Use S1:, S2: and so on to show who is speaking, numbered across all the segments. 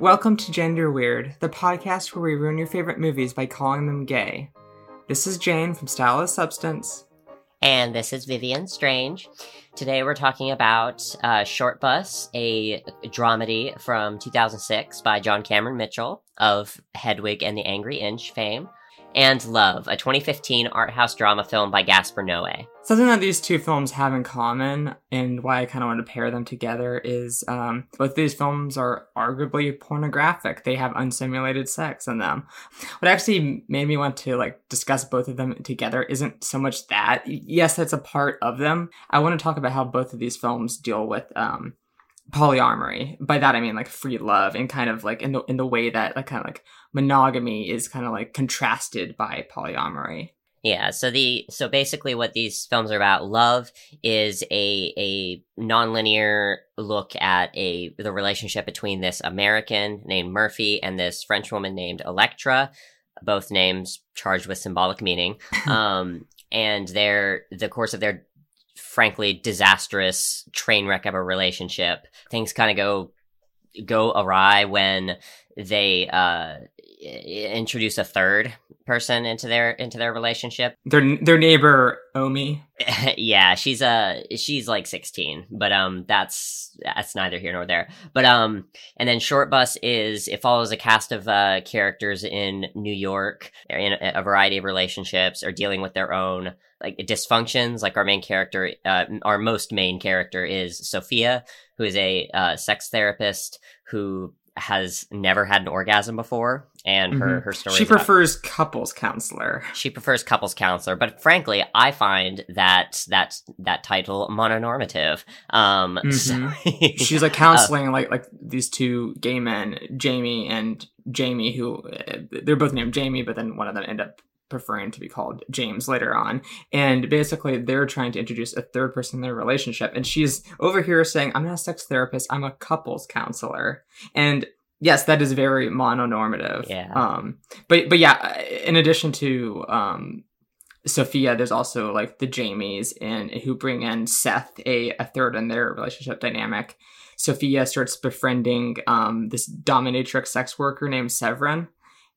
S1: Welcome to Gender Weird, the podcast where we ruin your favorite movies by calling them gay. This is Jane from Style Is Substance.
S2: And this is Vivian Strange. Today we're talking about uh, Shortbus, a dramedy from 2006 by John Cameron Mitchell of Hedwig and the Angry Inch fame and Love, a 2015 art house drama film by Gaspar Noé.
S1: Something that these two films have in common, and why I kind of want to pair them together, is um, both these films are arguably pornographic. They have unsimulated sex in them. What actually made me want to like discuss both of them together isn't so much that. Yes, that's a part of them. I want to talk about how both of these films deal with um, polyamory. By that I mean like free love and kind of like in the in the way that like kind of like monogamy is kind of like contrasted by polyamory.
S2: Yeah, so the so basically what these films are about, Love is a a nonlinear look at a the relationship between this American named Murphy and this French woman named Electra, both names charged with symbolic meaning. um and their the course of their frankly disastrous train wreck of a relationship. Things kind of go go awry when they uh introduce a third person into their into their relationship.
S1: Their their neighbor Omi.
S2: yeah, she's uh she's like 16, but um that's that's neither here nor there. But um and then Shortbus is it follows a cast of uh characters in New York in a, a variety of relationships or dealing with their own like dysfunctions. Like our main character, uh, our most main character is Sophia, who is a uh, sex therapist who has never had an orgasm before and her mm-hmm. her story
S1: she prefers about, couples counselor
S2: she prefers couples counselor but frankly i find that that that title mononormative um mm-hmm. so,
S1: she's like counseling uh, like like these two gay men jamie and jamie who uh, they're both named jamie but then one of them end up preferring to be called James later on. And basically, they're trying to introduce a third person in their relationship. And she's over here saying, I'm not a sex therapist, I'm a couples counselor. And yes, that is very mononormative.
S2: Yeah.
S1: Um, but, but yeah, in addition to, um, Sophia, there's also like the Jamies and who bring in Seth, a, a third in their relationship dynamic. Sophia starts befriending um, this dominatrix sex worker named Severin,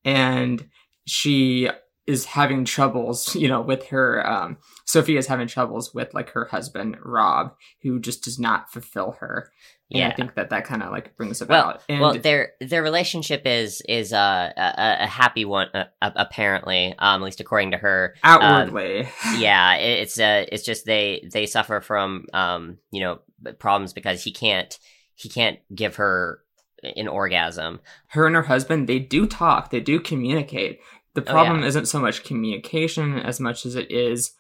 S1: and she is having troubles, you know, with her. Um, Sophia is having troubles with like her husband Rob, who just does not fulfill her. And yeah, I think that that kind of like brings about.
S2: Well, and well, their their relationship is is uh, a, a happy one, uh, apparently, um, at least according to her.
S1: Outwardly,
S2: um, yeah, it, it's uh, it's just they they suffer from um, you know, problems because he can't he can't give her an orgasm.
S1: Her and her husband, they do talk, they do communicate, the problem oh, yeah. isn't so much communication as much as it is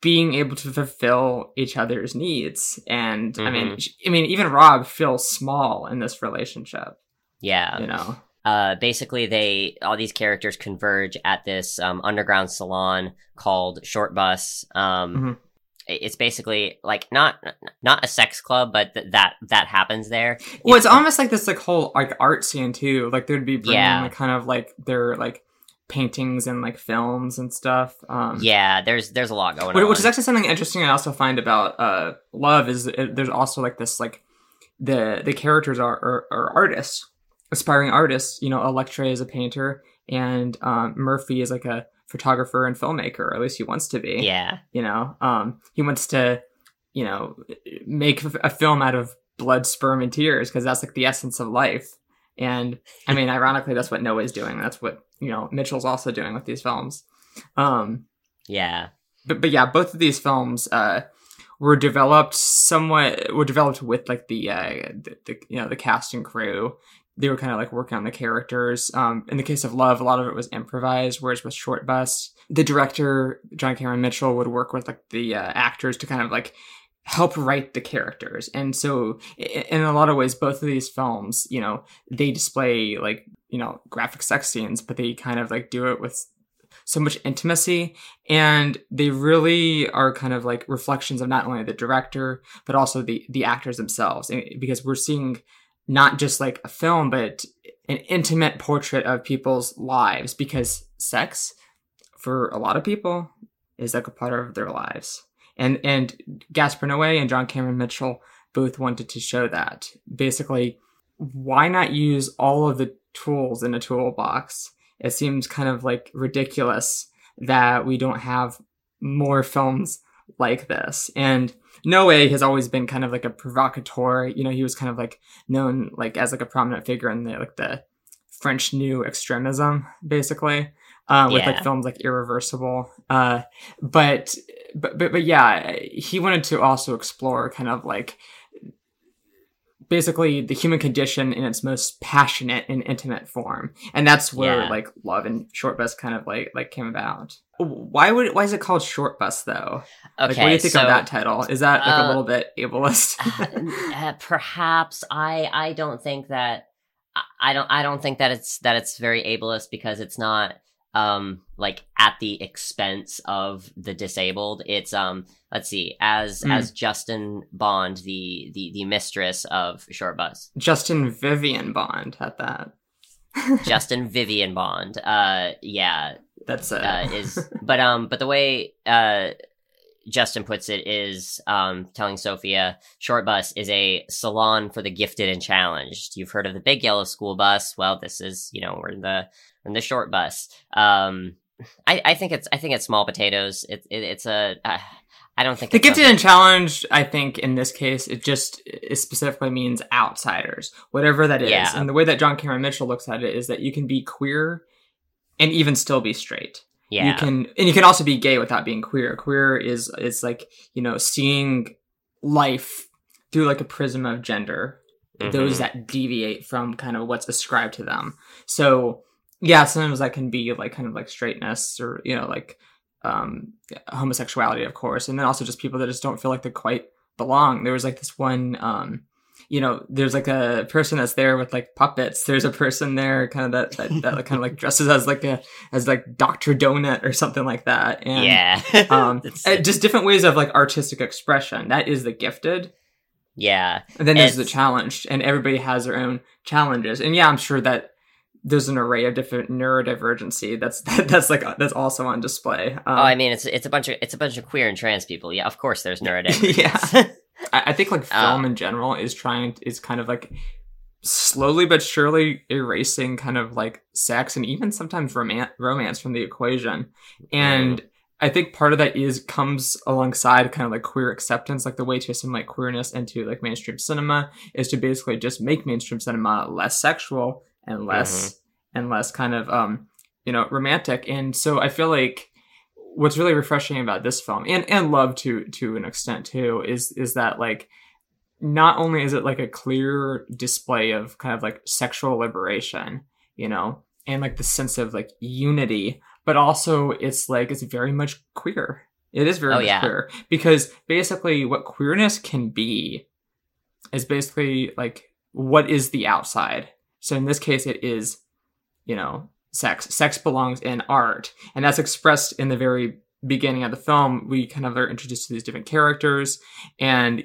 S1: being able to fulfill each other's needs. And mm-hmm. I mean, mm-hmm. I mean, even Rob feels small in this relationship.
S2: Yeah,
S1: you know.
S2: Uh, basically, they all these characters converge at this um, underground salon called Shortbus. Um, mm-hmm. It's basically like not not a sex club, but th- that that happens there.
S1: Well, it's, it's almost like this like whole like art scene too. Like there'd be bringing yeah. kind of like their like paintings and like films and stuff. Um,
S2: yeah, there's there's a lot going
S1: which,
S2: on.
S1: Which is actually something interesting I also find about uh, Love is it, there's also like this like the the characters are, are, are artists, aspiring artists. You know, Electra is a painter and um, Murphy is like a photographer and filmmaker, or at least he wants to be.
S2: Yeah,
S1: you know, um, he wants to you know make a film out of blood, sperm, and tears because that's like the essence of life. And I mean, ironically, that's what Noé's doing. That's what you know Mitchell's also doing with these films. Um,
S2: yeah,
S1: but but yeah, both of these films uh, were developed somewhat were developed with like the, uh, the, the you know the cast and crew. They were kind of like working on the characters. Um, in the case of Love, a lot of it was improvised, whereas with Shortbus, the director John Cameron Mitchell would work with like the uh, actors to kind of like help write the characters. And so in a lot of ways both of these films, you know, they display like, you know, graphic sex scenes, but they kind of like do it with so much intimacy and they really are kind of like reflections of not only the director but also the the actors themselves because we're seeing not just like a film but an intimate portrait of people's lives because sex for a lot of people is like a part of their lives. And and Gaspar Noé and John Cameron Mitchell both wanted to show that. Basically, why not use all of the tools in a toolbox? It seems kind of like ridiculous that we don't have more films like this. And Noé has always been kind of like a provocateur. You know, he was kind of like known like as like a prominent figure in the like the French New Extremism, basically, uh, with
S2: Yeah.
S1: like films like Irreversible. Uh, but but but but yeah, he wanted to also explore kind of like basically the human condition in its most passionate and intimate form. And that's where
S2: Yeah.
S1: like love and Shortbus kind of like like came about. Why would why is it called Shortbus though?
S2: Okay,
S1: like what do you think
S2: so
S1: of that title? Is that like a
S2: uh,
S1: little bit ableist?
S2: uh, perhaps. I I don't think that I don't I don't think that it's that it's very ableist because it's not um like at the expense of the disabled. It's um let's see as
S1: Mm.
S2: as Justin Bond the the the mistress of Shortbus.
S1: justin vivian bond at that
S2: Justin Vivian Bond. Uh yeah,
S1: that's it
S2: uh, is but um but the way uh Justin puts it is um telling Sophia Shortbus is a salon for the gifted and challenged. You've heard of the big yellow school bus. Well, this is you know we're in the we're in the short bus. Um, I I think it's I think it's small potatoes. It, it it's a uh, I don't think
S1: the gifted
S2: something-
S1: and challenged i think in this case it just it specifically means outsiders whatever that is
S2: Yeah.
S1: and the way that john cameron mitchell looks at it is that you can be queer and even still be straight
S2: yeah.
S1: you can and you can also be gay without being queer. Queer is is like you know seeing life through like a prism of gender those
S2: Mhm.
S1: that deviate from kind of what's ascribed to them. So yeah sometimes that can be like kind of like straightness or you know like um homosexuality of course and then also just people that just don't feel like they quite belong. There was like this one um you know there's like a person that's there with like puppets there's a person there kind of that that, that like, kind of like dresses as like a as like dr donut or something like that and
S2: yeah
S1: um
S2: It's-
S1: just different ways of like artistic expression that is the gifted
S2: yeah
S1: and then there's the challenged, and everybody has their own challenges. And yeah, I'm sure that there's an array of different neurodivergency that's that, that's like that's also on display. Um,
S2: oh I mean it's it's a bunch of it's a bunch of queer and trans people. Yeah, of course there's neurodivergence.
S1: Yeah. I, I think like
S2: Uh,
S1: film in general is trying is kind of like slowly but surely erasing kind of like sex and even sometimes romance romance from the equation. And I think part of that is comes alongside kind of like queer acceptance, like the way to assimilate queerness into like mainstream cinema is to basically just make mainstream cinema less sexual and less and less kind of um you know romantic. And so I feel like what's really refreshing about this film and and love to to an extent too is is that like not only is it like a clear display of kind of like sexual liberation you know and like the sense of like unity but also it's like it's very much queer it is very
S2: Oh,
S1: much
S2: yeah.
S1: queer because basically what queerness can be is basically like what is the outside so in this case it is you know sex. Sex belongs in art. And that's expressed in the very beginning of the film. We kind of are introduced to these different characters. And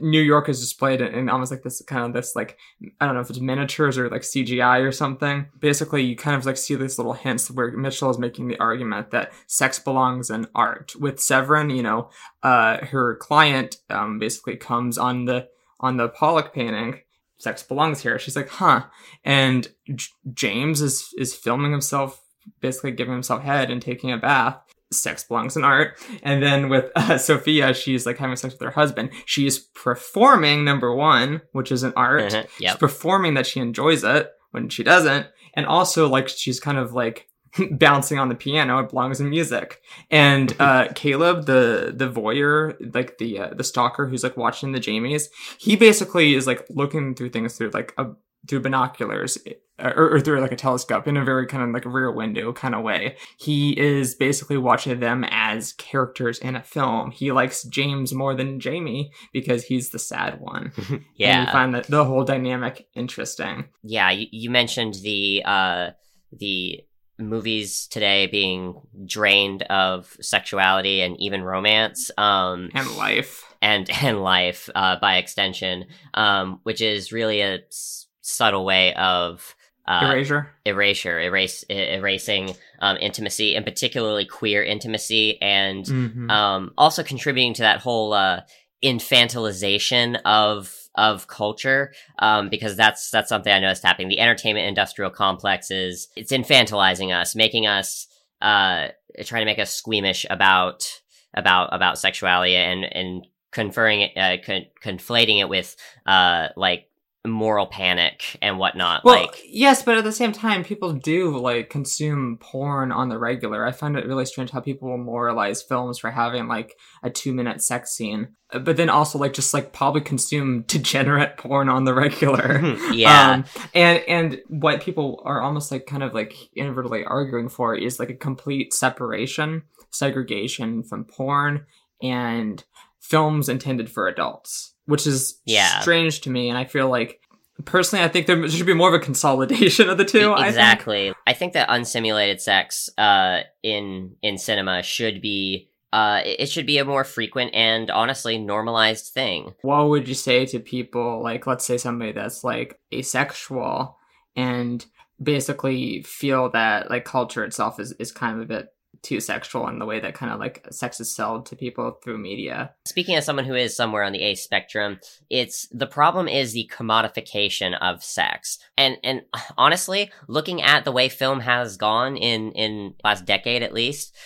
S1: new york is displayed in, in almost like this kind of this like i don't know if it's miniatures or like cgi or something. Basically you kind of like see these little hints where mitchell is making the argument that sex belongs in art. With severin you know uh her client um basically comes on the on the pollock painting sex belongs here she's like huh and J- James is is filming himself, basically giving himself head and taking a bath. Sex belongs in art. And then with uh, Sophia, she's like having sex with her husband. She is performing number one, which is an art.
S2: Mhm,
S1: She's performing that she enjoys it when she doesn't, and also like she's kind of like bouncing on the piano. It belongs in music. And uh, Caleb, the the voyeur, like the uh, the stalker who's like watching the Jamies, he basically is like looking through things through like a through binoculars or, or through like a telescope in a very kind of like rear window kind of way. He is basically watching them as characters in a film. He likes James more than Jamie because he's the sad one. And
S2: Yeah.
S1: you find that the whole dynamic interesting.
S2: yeah you, you mentioned the uh the movies today being drained of sexuality and even romance um
S1: And life.
S2: and and life uh by extension um which is really a s- subtle way of uh,
S1: Erasure.
S2: erasure, erase, erasing um, intimacy, and particularly queer intimacy, and
S1: Mhm.
S2: um, also contributing to that whole uh, infantilization of of culture um, because that's that's something I noticed happening. The entertainment industrial complex is it's infantilizing us, making us uh, trying to make us squeamish about about about sexuality and and conferring it, uh, con- conflating it with uh, like moral panic and whatnot.
S1: Well,
S2: like
S1: yes, but at the same time, people do like consume porn on the regular. I find it really strange how people will moralize films for having like a two-minute sex scene, but then also like just like probably consume degenerate porn on the regular.
S2: yeah.
S1: Um, and and what people are almost like kind of like inadvertently arguing for is like a complete separation, segregation from porn and films intended for adults, which is
S2: Yeah.
S1: strange to me. And I feel like personally, I think there should be more of a consolidation of the two. I think.
S2: exactly. I think that unsimulated sex uh, in in cinema should be uh, it it should be a more frequent and honestly normalized thing.
S1: What would you say to people like, let's say somebody that's like asexual and basically feel that like culture itself is, is kind of a bit too sexual in the way that kind of like sex is sold to people through media.
S2: Speaking as someone who is somewhere on the A spectrum, it's the problem is the commodification of sex. And and honestly, looking at the way film has gone in in last decade at least,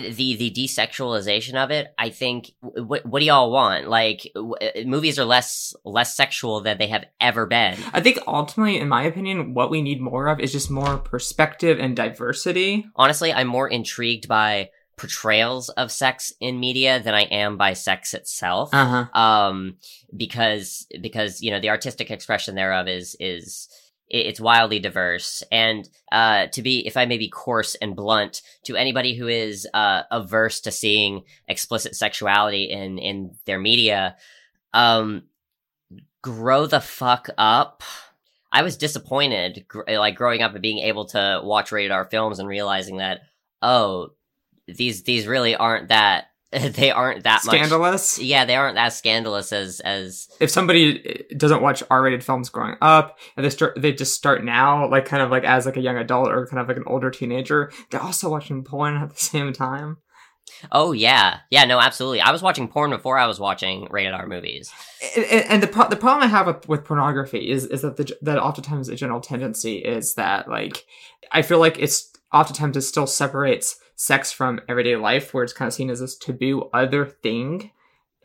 S2: the the desexualization of it, I think what what do y'all want? Like w- uh, movies are less less sexual than they have ever been.
S1: I think ultimately, in my opinion, what we need more of is just more perspective and diversity.
S2: Honestly, I'm more intrigued by portrayals of sex in media than I am by sex itself.
S1: Uh huh.
S2: um because because you know the artistic expression thereof is is it's wildly diverse. And uh to be if i may be coarse and blunt to anybody who is uh averse to seeing explicit sexuality in in their media um grow the fuck up. I was disappointed gr- like growing up and being able to watch rated r films and realizing that oh these these really aren't that they aren't that much
S1: Scandalous.
S2: yeah, they aren't as scandalous as as
S1: If somebody eh, doesn't watch R-rated films growing up, and they start, they just start now, like kind of like as like a young adult or kind of like an older teenager, they're also watching porn at the same time.
S2: Oh yeah. Yeah, no, absolutely. I was watching porn before I was watching rated R movies.
S1: and, and the pro- the problem I have with, with pornography is is that the that oftentimes the general tendency is that like I feel like it's oftentimes it still separates sex from everyday life, where it's kind of seen as this taboo other thing,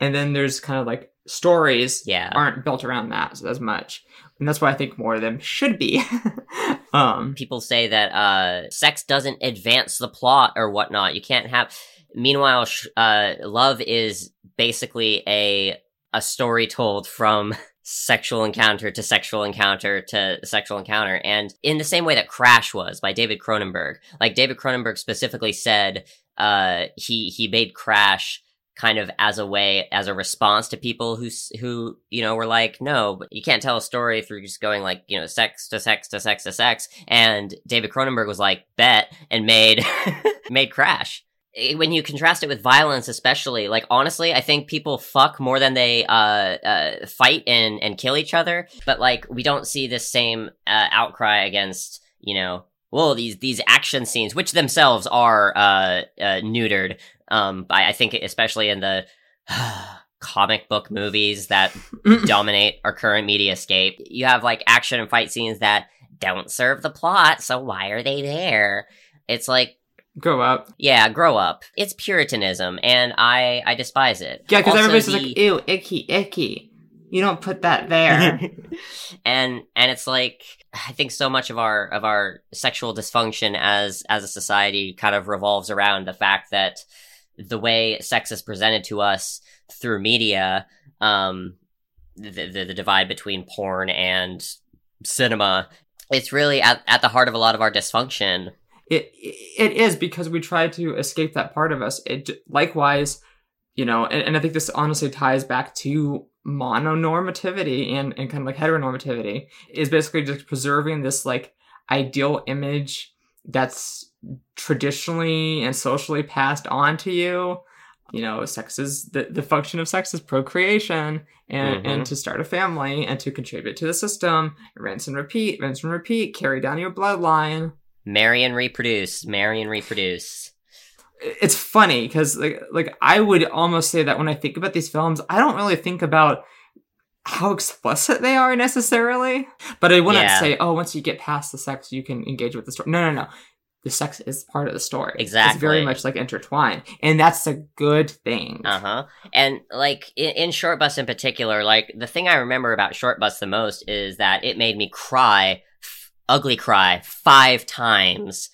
S1: and then there's kind of like stories
S2: Yeah.
S1: aren't built around that as much, and that's why I think more of them should be. um,
S2: People say that uh sex doesn't advance the plot or whatnot. You can't have meanwhile sh- uh love is basically a a story told from sexual encounter to sexual encounter to sexual encounter. And in the same way that crash was by david cronenberg like david cronenberg specifically said uh he he made crash kind of as a way as a response to people who who you know were like no but you can't tell a story through just going like you know sex to sex to sex to sex. And david cronenberg was like bet and made made crash when you contrast it with violence especially like honestly i think people fuck more than they uh, uh fight and and kill each other. But like we don't see this same uh, outcry against you know well these these action scenes which themselves are uh, uh neutered. Um by i think especially in the comic book movies that dominate our current media scape you have like action and fight scenes that don't serve the plot so why are they there? It's like
S1: grow up.
S2: yeah, grow up. It's puritanism, and I I despise it.
S1: Yeah, because everybody's
S2: the-
S1: like, ew, icky, icky. You don't put that there.
S2: and and it's like I think so much of our of our sexual dysfunction as as a society kind of revolves around the fact that the way sex is presented to us through media, um, the the, the divide between porn and cinema, it's really at at the heart of a lot of our dysfunction.
S1: It it is because we try to escape that part of us. It likewise, you know, and, and I think this honestly ties back to mononormativity and, and kind of like heteronormativity is basically just preserving this like ideal image that's traditionally and socially passed on to you you know, sex is the, the function of sex is procreation and,
S2: Mhm.
S1: and to start a family and to contribute to the system. Rinse and repeat, rinse and repeat, carry down your bloodline.
S2: Marry and reproduce. Marry and reproduce.
S1: It's funny because like like I would almost say that when I think about these films, I don't really think about how explicit they are necessarily. But I wouldn't
S2: Yeah.
S1: say, oh, once you get past the sex, you can engage with the story. No, no, no. The sex is part of the story. Exactly. It's very much like intertwined. And that's a good thing.
S2: Uh huh. And like in, in Shortbus in particular, like the thing I remember about Shortbus the most is that it made me cry, ugly cry, five times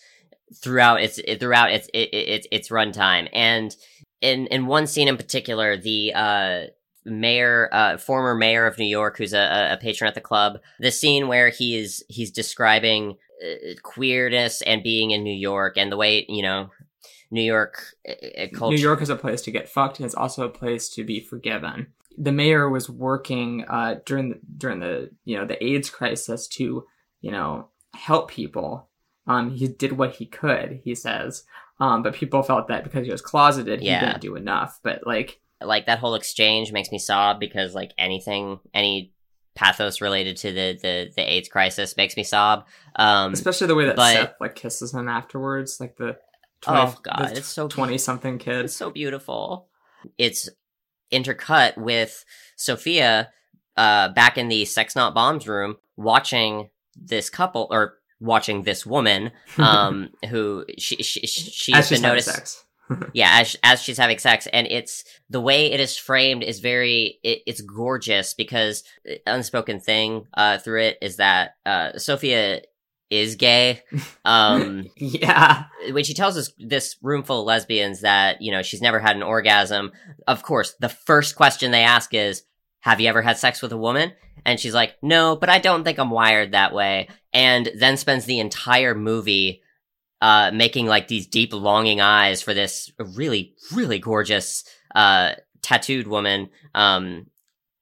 S2: throughout its throughout its it, it, its its runtime. And in in one scene in particular, the uh mayor uh former mayor of new york who's a, a- a patron at the club the scene where he is he's describing uh, queerness and being in new york and the way you know new york uh, uh, culture
S1: New York is a place to get fucked, and it's also a place to be forgiven. The mayor was working uh, during the, during the you know the AIDS crisis to you know help people. Um, he did what he could, he says. Um, but people felt that because he was closeted,
S2: Yeah.
S1: he didn't do enough. But like,
S2: like that whole exchange makes me sob because like anything any pathos related to the the, the AIDS crisis makes me sob. Um
S1: especially the way that
S2: but-
S1: Seth like kisses him afterwards, like the
S2: oh god, it's so
S1: twenty something
S2: kid.
S1: it's
S2: so beautiful. It's intercut with Sophia uh back in the sex not bombs room watching this couple or watching this woman um who she, she she's
S1: As
S2: been noticed yeah as, as she's having sex and it's the way it is framed is very it, it's gorgeous because the unspoken thing uh through it is that uh sophia is gay um
S1: yeah,
S2: when she tells us this room full of lesbians that you know she's never had an orgasm of course the first question they ask is have you ever had sex with a woman? And she's like no but i don't think i'm wired that way. And then spends the entire movie uh making like these deep longing eyes for this really really gorgeous uh tattooed woman um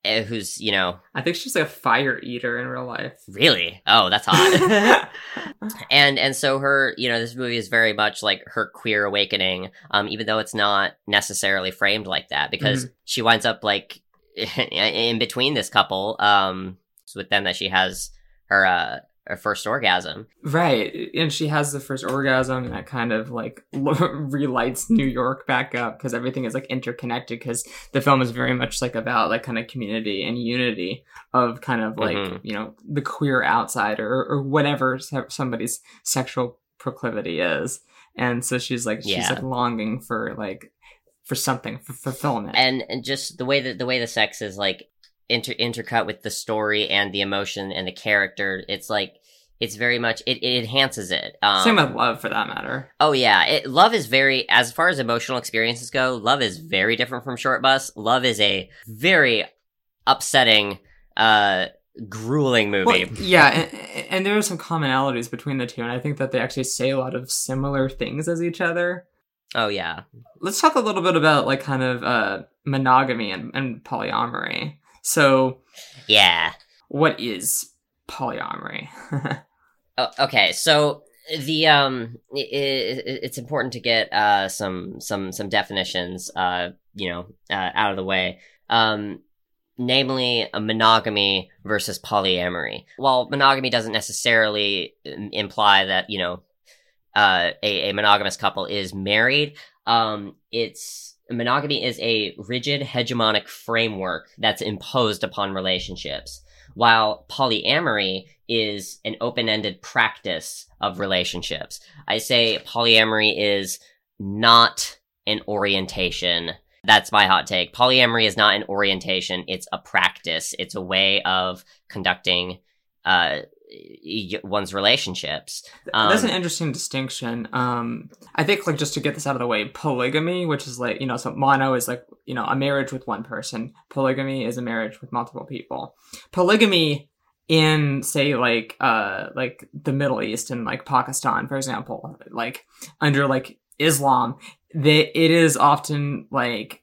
S2: eh, who's you know
S1: I think she's like a fire eater in real life.
S2: really? Oh that's hot. And and so her you know this movie is very much like her queer awakening um even though it's not necessarily framed like that because she winds up like in between this couple um it's with them that she has her uh her first orgasm
S1: Right, and she has the first orgasm, and that kind of like relights New York back up because everything is like interconnected. Because the film is very much like about like kind of community and unity of kind of like
S2: Mhm.
S1: you know the queer outsider or, or whatever somebody's sexual proclivity is, and so she's like she's
S2: Yeah.
S1: like longing for like for something for fulfillment.
S2: and and just the way that the way the sex is like inter intercut with the story and the emotion and the character it's like it's very much it, it enhances it um,
S1: Same with love, for that matter.
S2: Oh yeah, it, love is very as far as emotional experiences go. Love is very different from Shortbus. Love is a very upsetting, uh, grueling movie.
S1: Well, yeah, and, and there are some commonalities between the two, and I think that they actually say a lot of similar things as each other.
S2: Oh yeah,
S1: let's talk a little bit about like kind of uh monogamy and, and polyamory so
S2: yeah.
S1: what is polyamory
S2: Oh, okay, so the um, i i it's important to get uh some some some definitions uh you know uh, out of the way. Um, namely a monogamy versus polyamory. While monogamy doesn't necessarily im- imply that you know uh, a, a monogamous couple is married, um, it's monogamy is a rigid hegemonic framework that's imposed upon relationships, while polyamory is an open-ended practice of relationships. I say polyamory is not an orientation. That's my hot take. Polyamory is not an orientation, it's a practice. It's a way of conducting uh one's relationships.
S1: that's an
S2: Um,
S1: interesting distinction. Um i think like just to get this out of the way polygamy which is like you know so mono is like you know a marriage with one person. Polygamy is a marriage with multiple people. Polygamy in say like uh like the middle east and like pakistan for example like under like islam that it is often like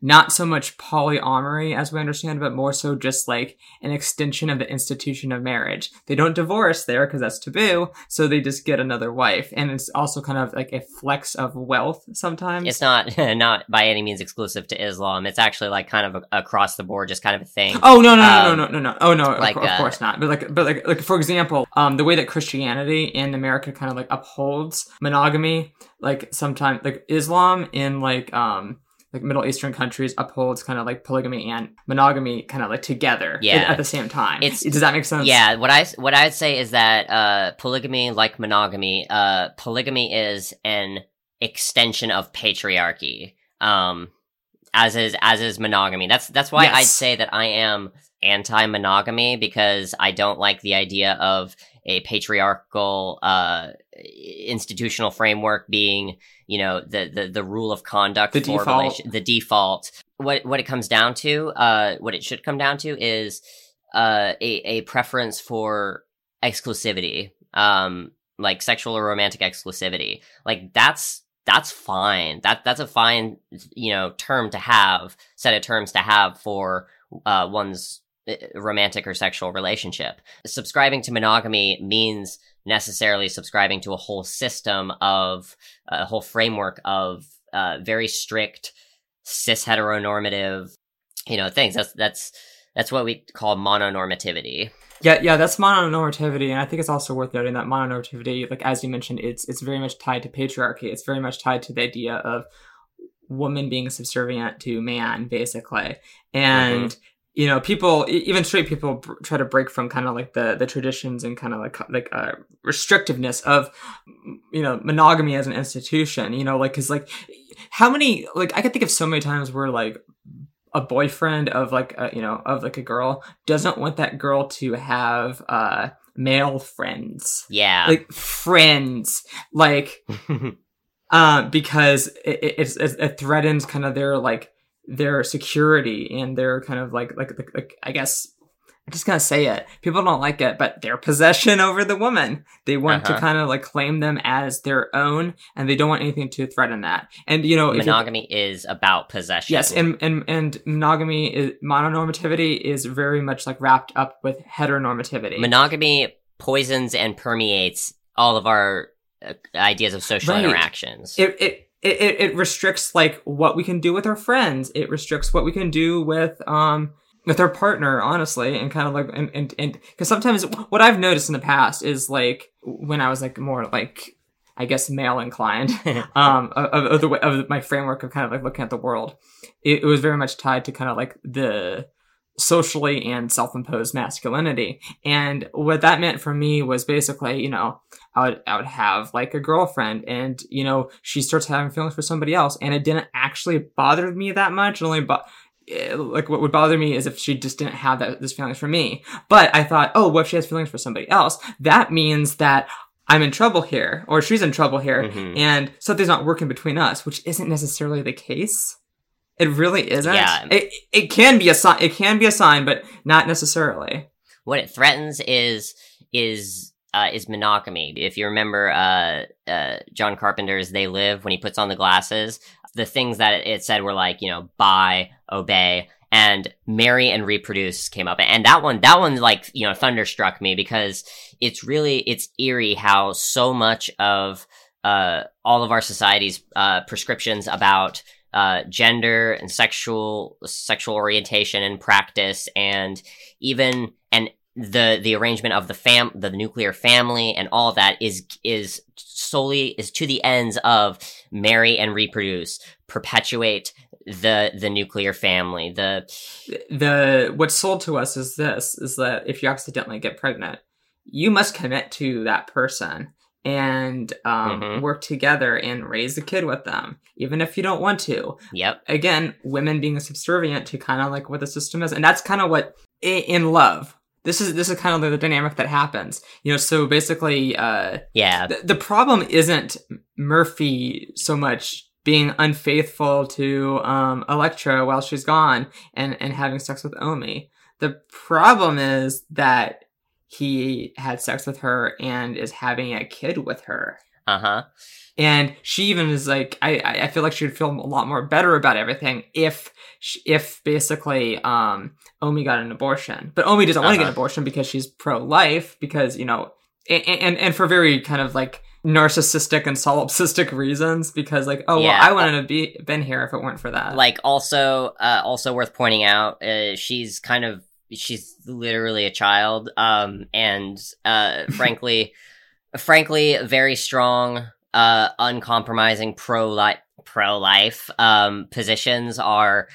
S1: not so much polyamory as we understand, but more so just like an extension of the institution of marriage. They don't divorce there because that's taboo, so they just get another wife, and it's also kind of like a flex of wealth sometimes.
S2: It's not not by any means exclusive to Islam. It's actually like kind of a, across the board, just kind of a thing.
S1: Oh no no no
S2: Um,
S1: no no no no! Oh no,
S2: like,
S1: of, of
S2: uh,
S1: course not. But like, but like, like for example, um, the way that Christianity in America kind of like upholds monogamy, like sometimes like Islam in like um like Middle Eastern countries upholds kind of like polygamy and monogamy kind of like together
S2: Yeah.
S1: at, at the same time.
S2: It's-
S1: Does that make sense?
S2: Yeah, what I what I'd say is that uh, polygamy, like monogamy, uh, polygamy is an extension of patriarchy. Um, as is as is monogamy. That's that's why
S1: Yes.
S2: I'd say that I am anti-monogamy because I don't like the idea of a patriarchal uh, institutional framework being, you know, the the, the rule of conduct
S1: The
S2: for
S1: default.
S2: relation- the default. What what it comes down to, uh, what it should come down to is uh, a a preference for exclusivity, um, like sexual or romantic exclusivity. Like that's that's fine. That that's a fine you know term to have, set of terms to have for uh, one's romantic or sexual relationship. Subscribing to monogamy means necessarily subscribing to a whole system of a whole framework of uh, very strict cis heteronormative you know things. That's that's that's what we call mononormativity.
S1: Yeah, yeah, that's mononormativity, and I think it's also worth noting that mononormativity, like as you mentioned, it's it's very much tied to patriarchy. It's very much tied to the idea of woman being subservient to man, basically, and you know, people, even straight people, try to break from kind of like the the traditions and kind of like like uh, restrictiveness of you know monogamy as an institution. You know, like because like how many like I could think of so many times where like a boyfriend of like a, you know of like a girl doesn't want that girl to have uh male friends
S2: Yeah.
S1: like friends like uh because it, it, it's, it threatens kind of their like their security and their kind of like like like, like i guess i'm just gonna say it people don't like it but their possession over the woman they want to
S2: Uh-huh.
S1: kind of like claim them as their own and they don't want anything to threaten that and you know
S2: monogamy is about possession.
S1: Yes, and and and monogamy is mononormativity is very much like wrapped up with heteronormativity.
S2: monogamy poisons and permeates all of our uh, ideas of social
S1: Right.
S2: interactions.
S1: it, it it it it restricts like what we can do with our friends. It restricts what we can do with um with our partner, honestly, and kind of like and and and because sometimes what I've noticed in the past is like when I was like more like I guess male inclined um of, of, the way of my framework of kind of like looking at the world it, it was very much tied to kind of like the socially and self-imposed masculinity and what that meant for me was basically you know I would, I would have like a girlfriend and you know she starts having feelings for somebody else and it didn't actually bother me that much it only bo- eh, like what would bother me is if she just didn't have that this feelings for me. But i thought oh what if she has feelings for somebody else? That means that i'm in trouble here or she's in trouble here
S2: Mhm.
S1: and something's not working between us which isn't necessarily the case. It really isn't.
S2: Yeah.
S1: it, it can be a sign it can be a sign but not necessarily.
S2: What it threatens is is uh, is monogamy. If you remember uh, uh, John Carpenter's "They Live" when he puts on the glasses, the things that it, said were like you know buy, obey, and marry and reproduce came up, and that one that one like you know thunderstruck me because it's really it's eerie how so much of uh, all of our society's uh, prescriptions about uh, gender and sexual sexual orientation and practice and even and the the arrangement of the fam the nuclear family and all that is is solely is to the ends of marry and reproduce perpetuate the the nuclear family. The
S1: the what's sold to us is this is that if you accidentally get pregnant you must commit to that person and um,
S2: Mhm.
S1: work together and raise the kid with them even if you don't want to.
S2: Yep.
S1: Again women being subservient to kind of like what the system is and that's kind of what in love this is this is kind of the dynamic that happens you know so basically uh
S2: yeah
S1: the, the problem isn't Murphy so much being unfaithful to um, Electra while she's gone and, and having sex with Omi. The problem is that he had sex with her and is having a kid with her.
S2: Uh huh.
S1: And she even is like I I feel like she would feel a lot more better about everything if if basically um Omi got an abortion, but Omi doesn't want to get an
S2: Uh-huh.
S1: abortion because she's pro life because you know and, and and for very kind of like narcissistic and solipsistic reasons because like oh
S2: Yeah.
S1: well I wouldn't have be, been here if it weren't for that
S2: Like also, uh, also worth pointing out, uh, she's kind of she's literally a child, um, and uh, frankly, frankly, very strong, uh, uncompromising pro life pro life um positions are.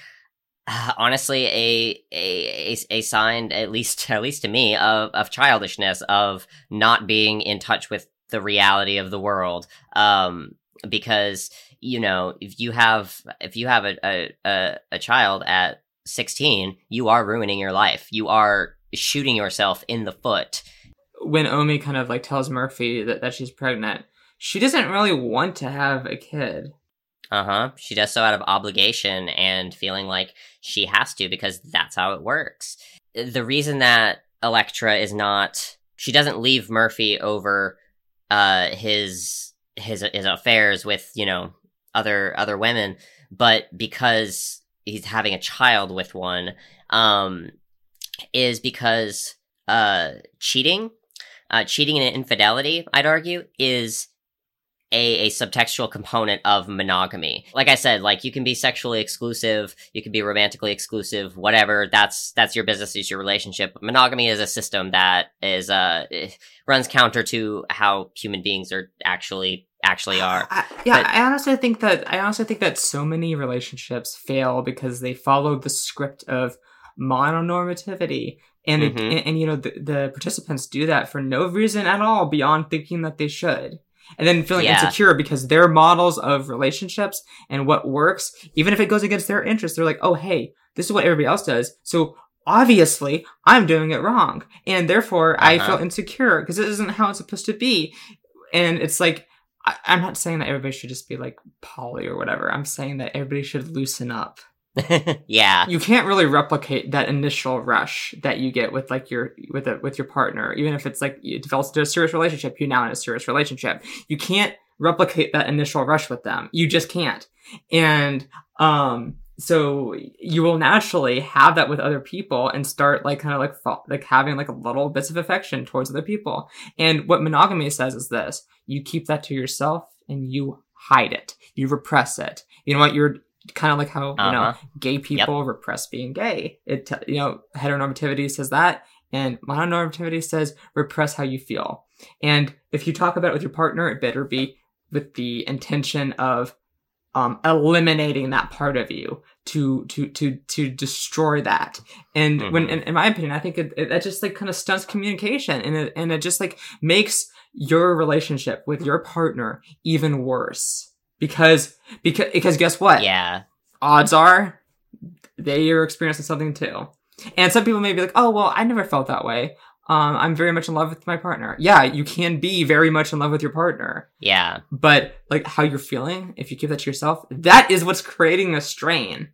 S2: uh, Honestly, a, a a a sign, at least at least to me, of of childishness, of not being in touch with the reality of the world. Um, because you know, if you have if you have a a, a, child at 16, you are ruining your life. You are shooting yourself in the foot.
S1: when Omi kind of like tells Murphy that, that she's pregnant she doesn't really want to have a kid
S2: Uh huh. She does so out of obligation and feeling like she has to because that's how it works. The reason that Electra is not, she doesn't leave Murphy over uh, his his his affairs with you know other other women, but because he's having a child with one, um, is because uh, cheating, uh, cheating and infidelity, I'd argue, is a, a subtextual component of monogamy. Like I said, like you can be sexually exclusive, you can be romantically exclusive, whatever. That's that's your business, is your relationship. Monogamy is a system that is uh runs counter to how human beings are actually actually are.
S1: I, yeah,
S2: But-
S1: I honestly think that I honestly think that so many relationships fail because they follow the script of mononormativity, and it,
S2: Mhm.
S1: and, and, you know the, the participants do that for no reason at all beyond thinking that they should, and then feeling
S2: Yeah.
S1: insecure because their models of relationships and what works, even if it goes against their interests, they're like, oh hey, this is what everybody else does, so. Obviously, I'm doing it wrong, and therefore I
S2: Uh-huh.
S1: feel insecure because it isn't how it's supposed to be. And it's like I, I'm not saying that everybody should just be like poly or whatever. I'm saying that everybody should loosen up.
S2: yeah.
S1: You can't really replicate that initial rush that you get with like your with a with your partner, even if it's like it develops into a serious relationship. You now in a serious relationship. You can't replicate that initial rush with them. You just can't. And um, so you will naturally have that with other people and start like kind of like fa- like having like a little bits of affection towards other people. And what monogamy says is this: you keep that to yourself and you hide it. You repress it. You know what? You're kind of like how you know
S2: Uh-huh.
S1: gay people repress being gay. It you know heteronormativity says that, and mononormativity says repress how you feel. And if you talk about it with your partner, it better be with the intention of um, eliminating that part of you to to to to destroy that. And when,
S2: Mhm.
S1: in, in my opinion, I think it, it that just like kind of stunts communication, and it and it just like makes your relationship with your partner even worse because because because guess what?
S2: Yeah.
S1: odds are they are experiencing something too. And some people may be like, oh, well, I never felt that way. Um, I'm very much in love with my partner. Yeah, you can be very much in love with your partner.
S2: Yeah.
S1: But like how you're feeling, if you keep that to yourself, that is what's creating a strain,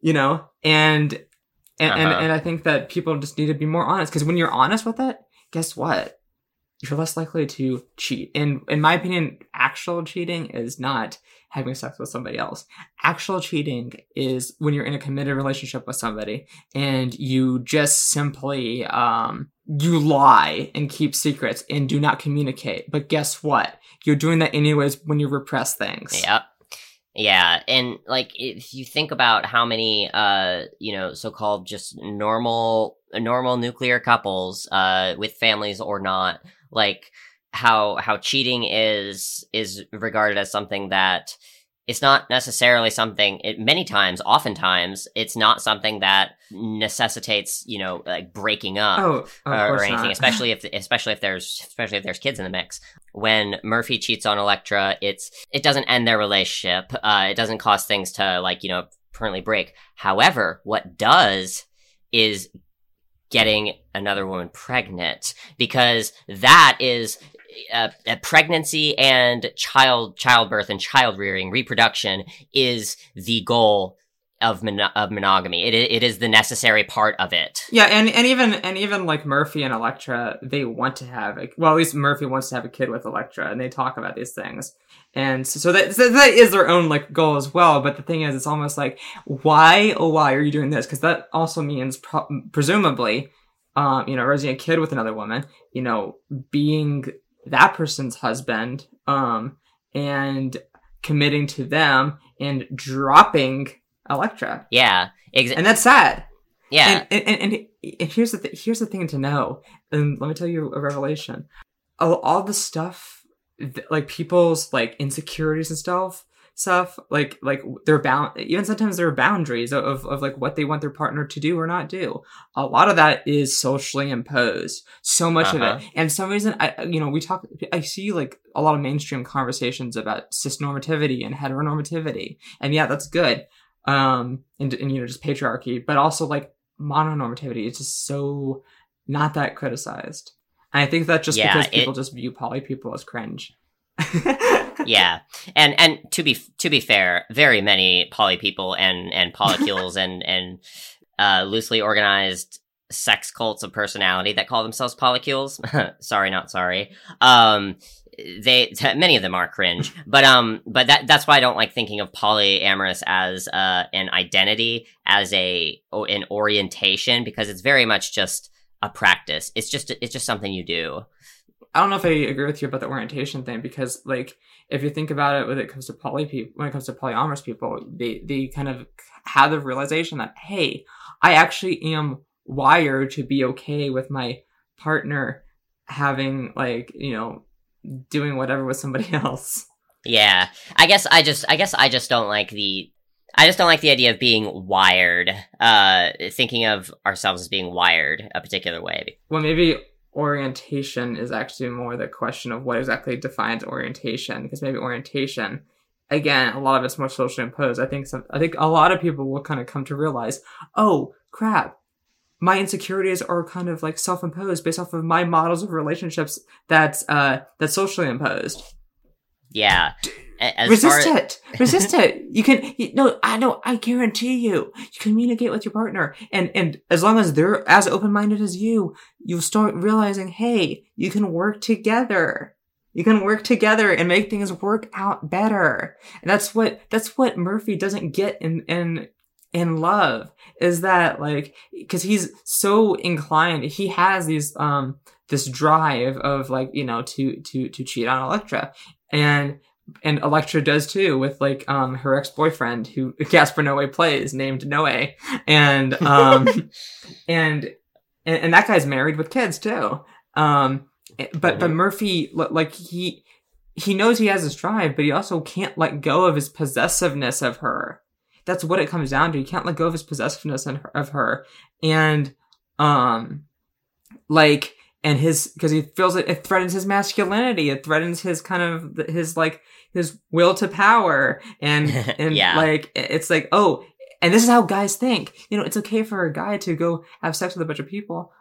S1: you know? And, and, and,
S2: Uh-huh.
S1: and I think that people just need to be more honest because when you're honest with it, guess what? You're less likely to cheat. And in my opinion, actual cheating is not having sex with somebody else. Actual cheating is when you're in a committed relationship with somebody and you just simply um you lie and keep secrets and do not communicate. But guess what? You're doing that anyways when you repress things.
S2: Yep. Yeah, and like if you think about how many uh you know so-called just normal normal nuclear couples uh with families or not like how how cheating is is regarded as something that it's not necessarily something it many times oftentimes it's not something that necessitates you know like breaking up
S1: Oh,
S2: or, or anything,
S1: not.
S2: especially if especially if there's especially if there's kids in the mix. When Murphy cheats on Electra, it's it doesn't end their relationship. Uh, it doesn't cause things to like you know permanently break. However, what does is getting another woman pregnant because that is uh, uh, pregnancy and child childbirth and child rearing reproduction is the goal of of monogamy. It it is the necessary part of it.
S1: Yeah, and, and even and even like Murphy and Electra, they want to have a, well, at least Murphy wants to have a kid with Electra, and they talk about these things, and so, so that so that is their own like goal as well. But the thing is, it's almost like why oh why are you doing this? Because that also means pro- presumably, um, you know, raising a kid with another woman, you know, being that person's husband, um, and committing to them and dropping Electra,
S2: Yeah, ex-
S1: and that's sad.
S2: yeah,
S1: And, and, and, and here's the th- here's the thing to know. And let me tell you a revelation. All, all the stuff, like people's like insecurities and stuff, stuff like like they're bound. Even sometimes there are boundaries of, of of like what they want their partner to do or not do. A lot of that is socially imposed. So much of
S2: Uh-huh.
S1: it, and for some reason, I you know we talk. I see like a lot of mainstream conversations about cisnormativity and heteronormativity, and yeah, that's good. Um, and, and you know just patriarchy, but also like mononormativity is just so not that criticized. And I think that's just
S2: Yeah,
S1: because
S2: it-
S1: people just view poly people as cringe.
S2: yeah. And and to be to be fair, very many poly people and and polycules and and uh, loosely organized sex cults of personality that call themselves polycules. sorry, not sorry. Um, they many of them are cringe, but um, but that that's why I don't like thinking of polyamorous as uh an identity, as a o- an orientation, because it's very much just a practice. It's just it's just something you do.
S1: I don't know if I agree with you about the orientation thing because, like, if you think about it, when it comes to poly people, when it comes to polyamorous people, they they kind of have the realization that hey, I actually am wired to be okay with my partner having like you know doing whatever with somebody else.
S2: Yeah, I guess I just I guess I just don't like the I just don't like the idea of being wired. Uh, thinking of ourselves as being wired a particular way.
S1: Well, maybe orientation is actually more the question of what exactly defines orientation, because maybe orientation, again, a lot of it's more socially imposed. I think some, I think a lot of people will kind of come to realize, oh crap, my insecurities are kind of like self-imposed based off of my models of relationships that's uh that's socially imposed.
S2: Yeah, as
S1: Resist it. Resist it. You can you, no. I know. I guarantee you. You communicate with your partner, and and as long as they're as open minded as you, you'll start realizing, hey, you can work together. You can work together and make things work out better. And that's what that's what Murphy doesn't get in in in love is that like because he's so inclined he has these um this drive of like you know to to to cheat on Electra and and Electra does too with like um her ex-boyfriend who Gaspar Noé plays named Noé. And um and, and and that guy's married with kids too. Um but but
S2: Mhm.
S1: Murphy like he he knows he has this drive but he also can't let go of his possessiveness of her that's what it comes down to. He can't let go of his possessiveness her- of her. And um like and his because he feels it, it threatens his masculinity. It threatens his kind of his like his will to power. And and
S2: Yeah.
S1: like it's like oh and this is how guys think. You know it's okay for a guy to go have sex with a bunch of people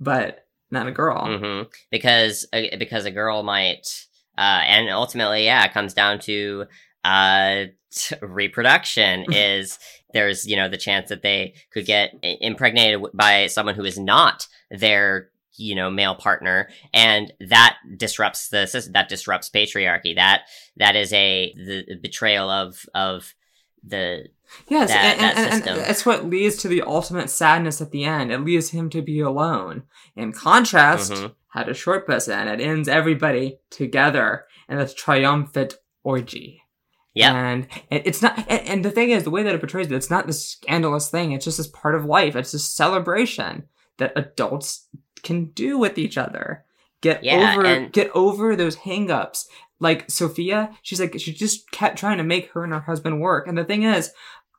S1: but not a girl.
S2: Hmm because uh, because a girl might uh, and ultimately yeah it comes down to uh t- reproduction is there's you know the chance that they could get impregnated by someone who is not their you know male partner and that disrupts the sys- that disrupts patriarchy that that is a the betrayal of of the
S1: Yes,
S2: that-
S1: and,
S2: that
S1: and, and,
S2: system.
S1: that's what leads to the ultimate sadness at the end. It leaves him to be alone. In contrast,
S2: Mhm.
S1: had a Shortbus and it ends everybody together in this triumphant orgy.
S2: Yeah
S1: And it- it's not, and, and the thing is, the way that it portrays it, it's not this scandalous thing. It's just this part of life. It's this celebration that adults can do with each other. Get
S2: Yeah,
S1: over,
S2: and-
S1: get over those hangups. Like Sophia, she's like, she just kept trying to make her and her husband work. And the thing is,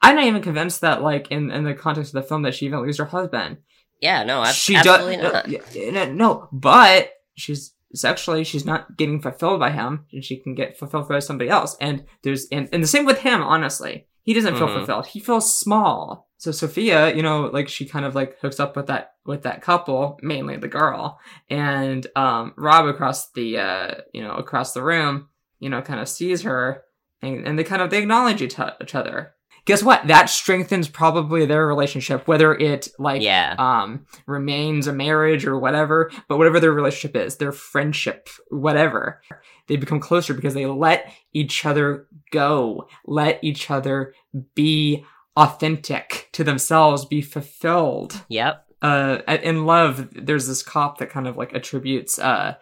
S1: I'm not even convinced that, like, in, in the context of the film, that she even loses her husband.
S2: yeah no ab-
S1: she
S2: absolutely
S1: does,
S2: not uh,
S1: no, no, but she's sexually, she's not getting fulfilled by him, and she can get fulfilled by somebody else. And there's, and, and the same with him, honestly. He doesn't feel
S2: Mhm.
S1: fulfilled. He feels small. So Sophia, you know, like she kind of like hooks up with that with that couple, mainly the girl, and um, Rob across the uh, you know across the room, you know, kind of sees her, and, and they kind of they acknowledge each, each other. Guess what? That strengthens probably their relationship, whether it like
S2: Yeah.
S1: um remains a marriage or whatever, but whatever their relationship is, their friendship, whatever, they become closer because they let each other go, let each other be authentic to themselves, be fulfilled
S2: Yep.
S1: uh in love there's this cop that kind of like attributes uh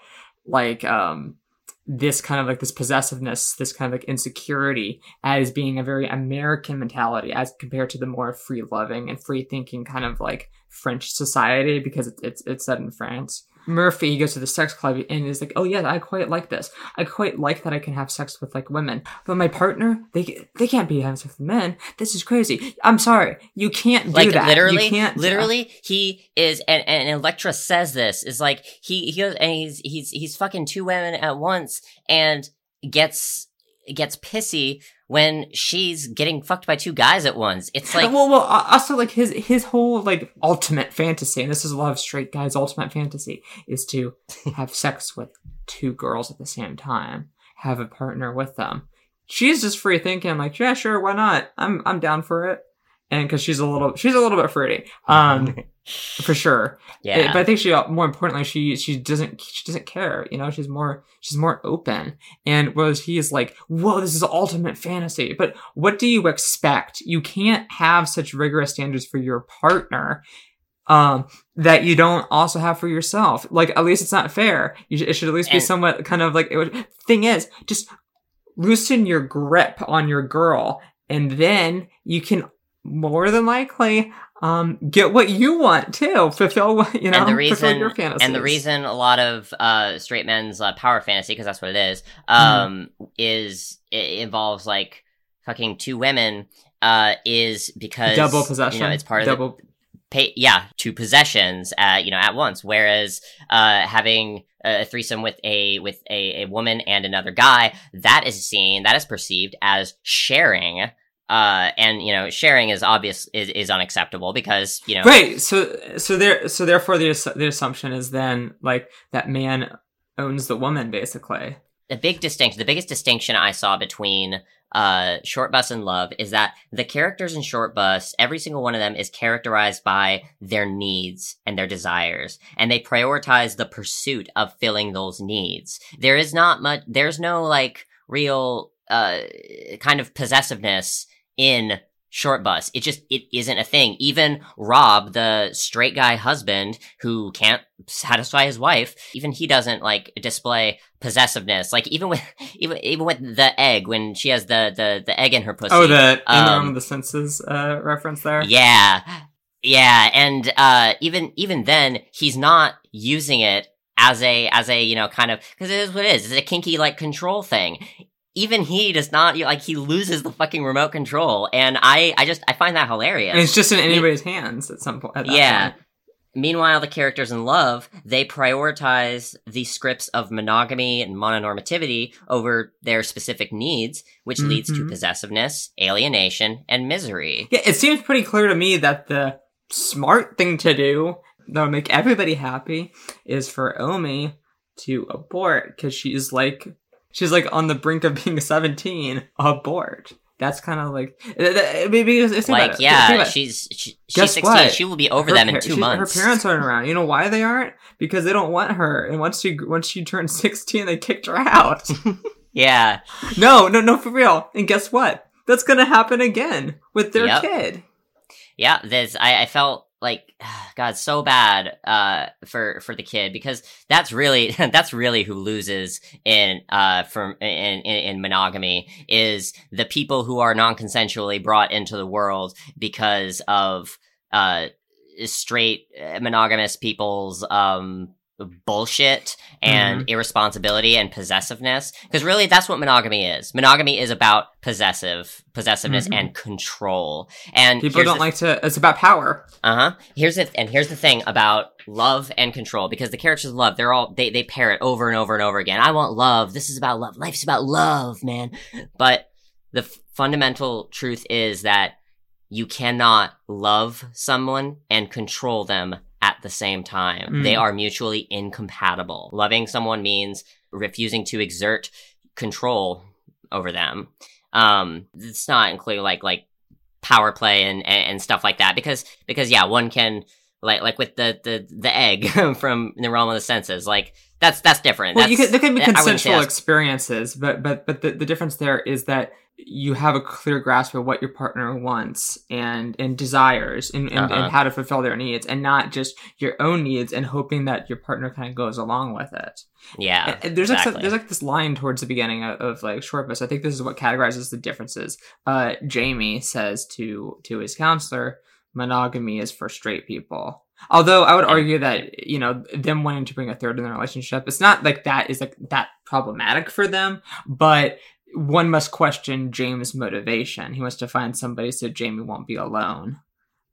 S1: like um this kind of like this possessiveness this kind of like insecurity as being a very american mentality as compared to the more free loving and free thinking kind of like french society because it's it's, it's set in france murphy he goes to the sex club and is like oh yeah i quite like this. I quite like that i can have sex with like women. But my partner they they can't be having sex with men. This is crazy. I'm sorry. You can't do
S2: like
S1: that.
S2: Literally
S1: you can't
S2: literally he is and, and electra says this is like he he goes and he's he's he's fucking two women at once and gets gets pissy when she's getting fucked by two guys at once it's like
S1: well, well, uh, also like his his whole like ultimate fantasy, and this is a lot of straight guys' ultimate fantasy, is to have sex with two girls at the same time, have a partner with them. She's just free thinking, like, yeah, sure, why not? I'm I'm down for it, and because she's a little she's a little bit fruity, um, for sure.
S2: yeah
S1: But I think she more importantly she she doesn't she doesn't care. You know, she's more she's more open. And whereas he is like, whoa, this is ultimate fantasy. But what do you expect? You can't have such rigorous standards for your partner. Um, that you don't also have for yourself. Like, at least it's not fair. You should, it should at least be
S2: And-
S1: somewhat kind of like, it would, thing is, just loosen your grip on your girl and then you can more than likely um get what you want too. Fulfill what you know
S2: and the
S1: fulfill
S2: reason
S1: your fantasies.
S2: and the reason a lot of uh straight men's uh, power fantasy because that's what it is um is it involves like fucking two women uh is because
S1: double possession
S2: you know it's part of the
S1: double
S2: pay yeah two possessions uh you know at once. Whereas uh having a threesome with a with a, a woman and another guy that is seen that is perceived as sharing uh and you know sharing is obvious is, is unacceptable because you know
S1: right. So so there so therefore the the assumption is then like that man owns the woman basically.
S2: The big distinction the biggest distinction i saw between uh Shortbus and love is that the characters in Shortbus every single one of them is characterized by their needs and their desires and they prioritize the pursuit of filling those needs. There is not much there's no like real uh kind of possessiveness in Shortbus. It just it isn't a thing. Even rob the straight guy husband who can't satisfy his wife even he doesn't like display possessiveness. Like even with even even with the egg when she has the the the egg in her pussy
S1: oh the
S2: um,
S1: of the senses uh reference there?
S2: Yeah. Yeah and uh even even then he's not using it as a as a you know kind of because it is what it is. It's a kinky like control thing even he does not like he loses the fucking remote control and i i just i find that hilarious
S1: and it's just in anybody's hands at some point at that
S2: yeah.
S1: point.
S2: Meanwhile, the characters in Love, they prioritize the scripts of monogamy and mononormativity over their specific needs, which leads to
S1: Mhm.
S2: possessiveness, alienation, and misery.
S1: Yeah, it seems pretty clear to me that the smart thing to do that would make everybody happy is for Omi to abort because she's like she's like on the brink of being 17. Abort. That's kind of like maybe it's, it's
S2: Like, yeah, she's she, she's
S1: Guess
S2: 16.
S1: what?
S2: She will be over
S1: Her
S2: them in two
S1: she-
S2: months.
S1: Her parents aren't around. You know why they aren't? Because they don't want her. And once she once she turned 16, they kicked her out.
S2: yeah,
S1: no, no, no, for real. And guess what? That's gonna happen again with their
S2: Yep.
S1: kid.
S2: yeah. this I, I felt like God so bad uh for for the kid because that's really that's really who loses in uh from in, in in monogamy is the people who are non-consensually brought into the world because of uh straight uh, monogamous people's um bullshit and irresponsibility and possessiveness because really that's what monogamy is monogamy is about possessive possessiveness
S1: Mhm.
S2: and control and
S1: People don't
S2: the
S1: like to. It's about power.
S2: uh huh. Here's the and here's the thing about love and control because the characters love they're all they they pair it over and over and over again. I want love. This is about love. Life's about love, man. But the f- fundamental truth is that you cannot love someone and control them at the same time.
S1: Mm.
S2: They are mutually incompatible. Loving someone means refusing to exert control over them. Um, it's not include like like power play and, and and stuff like that because because yeah one can like like with the the the egg from the realm of the senses like that's that's different
S1: Well,
S2: that's,
S1: you could, there can be consensual experiences, but but but the, the difference there is that you have a clear grasp of what your partner wants and and desires and, and,
S2: Uh-huh.
S1: and how to fulfill their needs, and not just your own needs and hoping that your partner kind of goes along with it.
S2: yeah
S1: And- there's like there's like this line towards the beginning of, of like Shortbus. I think this is what categorizes the differences. Uh, Jamie says to to his counselor, monogamy is for straight people. Although I would argue that you know them wanting to bring a third in their relationship, it's not like that is like that problematic for them. But one must question James' motivation. He wants to find somebody so Jamie won't be alone.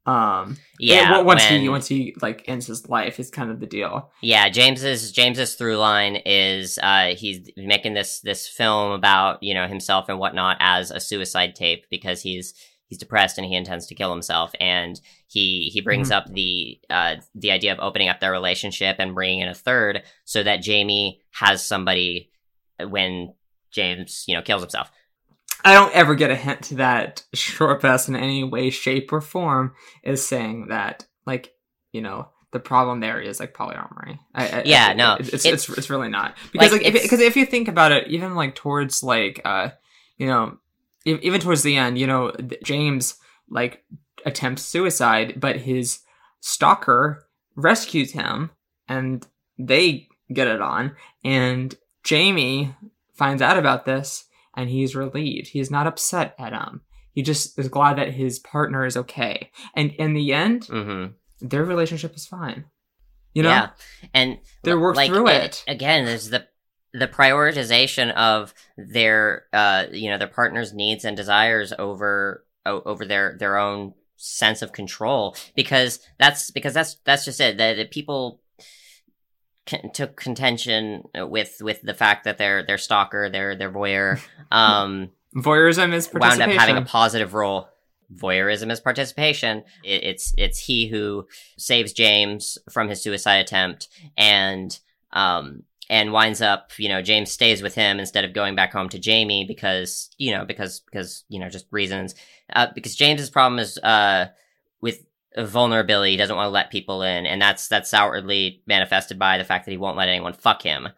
S1: Um,
S2: yeah
S1: once
S2: when-
S1: he once he like ends his life is kind of the deal.
S2: Yeah, James's James's through line is uh, he's making this this film about you know himself and whatnot as a suicide tape because he's he's depressed and he intends to kill himself and he he brings up the uh, the idea of opening up their relationship and bringing in a third so that Jamie has somebody when James you know kills himself.
S1: I don't ever get a hint that Shortbus in any way, shape, or form is saying that, like, you know, the problem there is like polyamory. I, I,
S2: Yeah,
S1: I-
S2: no,
S1: it's, it's
S2: it's-
S1: it's really not because
S2: like,
S1: like, if, because if you think about it, even like towards like uh, you know, even towards the end, you know, James like attempts suicide, but his stalker rescues him, and they get it on, and Jamie finds out about this and he's relieved. He's not upset at him. He just is glad that his partner is okay. And in the end,
S2: hmm
S1: their relationship is fine. You know?
S2: yeah, and
S1: They work
S2: like,
S1: through it.
S2: again. There's the the prioritization of their uh you know their partner's needs and desires over over their their own sense of control because that's because that's that's just it that that people con- took contention with with the fact that their their stalker their their voyeur um
S1: Voyeurism is
S2: wound up
S1: participation.
S2: having a positive role. Voyeurism is participation. It, it's it's he who saves James from his suicide attempt, and um and winds up. You know, James stays with him instead of going back home to Jamie because you know because because you know just reasons. Uh, because James's problem is uh with vulnerability. He doesn't want to let people in, and that's that's outwardly manifested by the fact that he won't let anyone fuck him.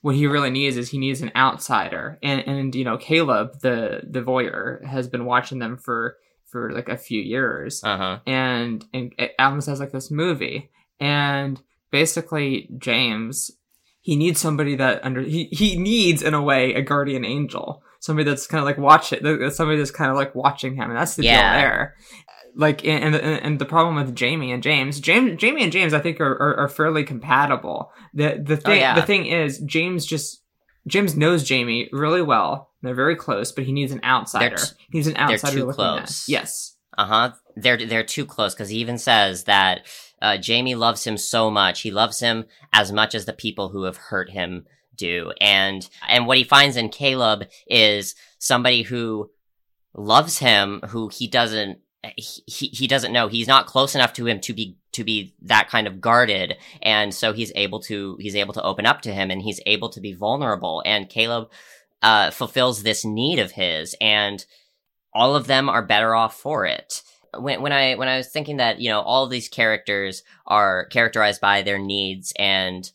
S1: what he really needs is he needs an outsider. And and you know, Caleb, the the voyeur, has been watching them for for like a few years.
S2: Uh huh.
S1: and and it almost has like this movie and basically james he needs somebody that under he, he needs in a way a guardian angel somebody that's kind of like watch it somebody that's kind of like watching him and that's the
S2: Yeah.
S1: deal there like and, and and the problem with jamie and james james jamie and james i think are, are, are fairly compatible the the thing
S2: yeah.
S1: the thing is james just james knows jamie really well they're very close but he needs an outsider
S2: t-
S1: he needs an
S2: they're
S1: outsider
S2: too
S1: looking at-
S2: close.
S1: yes
S2: Uh huh. They're they're too close because he even says that uh, Jamie loves him so much. He loves him as much as the people who have hurt him do. And and what he finds in Caleb is somebody who loves him, who he doesn't he, he doesn't know. He's not close enough to him to be to be that kind of guarded, and so he's able to he's able to open up to him, and he's able to be vulnerable. And Caleb uh, fulfills this need of his, and all of them are better off for it. When when I when I was thinking that you know all of these characters are characterized by their needs and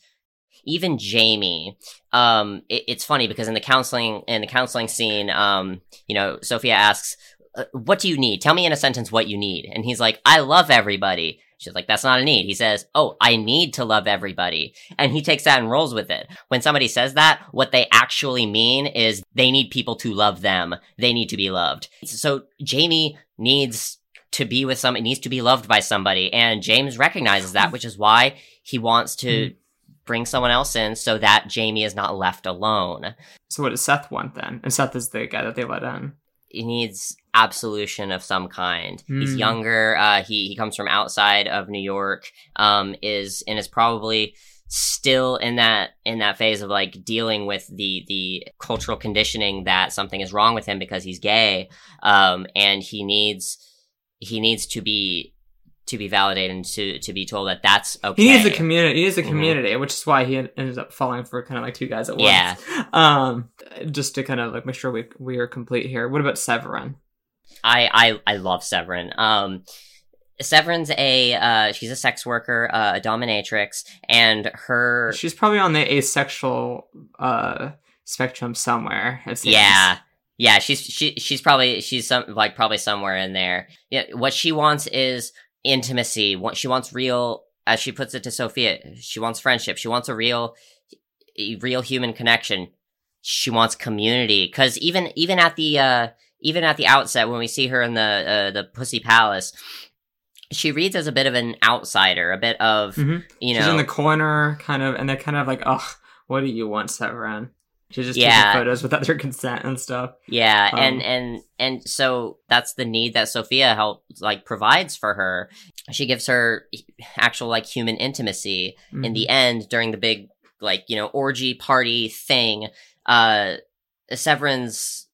S2: even Jamie, um, it, it's funny because in the counseling in the counseling scene, um, you know, Sophia asks, "Uh, Uh, "What do you need? Tell me in a sentence what you need." And he's like, "I love everybody." She's like, "That's not a need." He says, "Oh, I need to love everybody," and he takes that and rolls with it. When somebody says that, what they actually mean is they need people to love them. They need to be loved. So Jamie needs to be with somebody, needs to be loved by somebody, and James recognizes that, which is why he wants to hmm. bring someone else in so that Jamie is not left alone.
S1: So what does Seth want then? And Seth is the guy that they let in.
S2: He needs absolution of some kind. He's
S1: Hmm.
S2: younger. Uh, he he comes from outside of New York. Um, is and is probably still in that in that phase of like dealing with the the cultural conditioning that something is wrong with him because he's gay. Um, and he needs he needs to be to be validated and to to be told that that's okay.
S1: He needs a community. He needs a
S2: Mhm.
S1: community, which is why he en- ended up falling for kind of like two guys at
S2: Yeah.
S1: once. Um, just to kind of like make sure we we are complete here. What about Severin?
S2: I I I love Severin. Um, Severin's a uh, she's a sex worker, uh, a dominatrix, and her
S1: She's probably on the asexual uh spectrum somewhere.
S2: yeah yeah she's she she's probably she's some like probably somewhere in there. Yeah, what she wants is intimacy. What she wants real, as she puts it to Sophia, she wants friendship. She wants a real, real human connection. She wants community because even even at the uh even at the outset when we see her in the uh, the Pussy Palace. She reads as a bit of an outsider, a bit of
S1: Mhm.
S2: you
S1: She's
S2: know
S1: in the corner, kind of, and they're kind of like, "Ugh, what do you want, Severin?" She's just
S2: Yeah.
S1: taking photos without their consent and stuff.
S2: Yeah,
S1: Um,
S2: and and and so that's the need that Sophia helps like provides for her. She gives her actual like human intimacy. In
S1: Mhm.
S2: the end, during the big like you know orgy party thing, uh, Severin's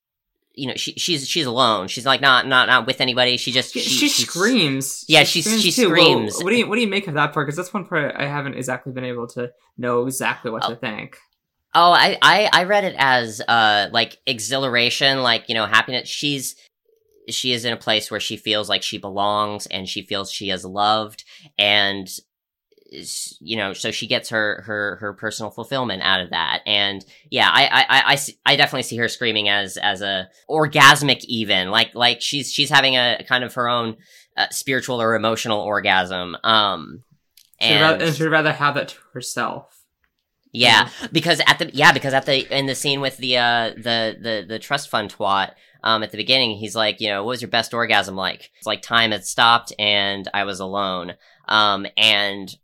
S2: you know she she's she's alone. She's like not not not with anybody. She just
S1: she,
S2: she,
S1: she screams.
S2: Yeah, she
S1: too. Well,
S2: screams.
S1: what do you what do you make of that part? Because that's one part I haven't exactly been able to know exactly what
S2: Oh.
S1: to think.
S2: Oh, I, I I read it as uh like exhilaration, like you know happiness. She's she is in a place where she feels like she belongs and she feels she is loved and you know so she gets her her her personal fulfillment out of that and yeah I I I, I, I definitely see her screaming as as a orgasmic even like like she's she's having a kind of her own uh, spiritual or emotional orgasm um
S1: She'd
S2: and
S1: rather, and she'd rather have that to herself.
S2: Yeah, because at the yeah, because at the in the scene with the uh the the the trust fund twat um at the beginning, he's like, you know, what was your best orgasm like? It's like time had stopped and I was alone. Um and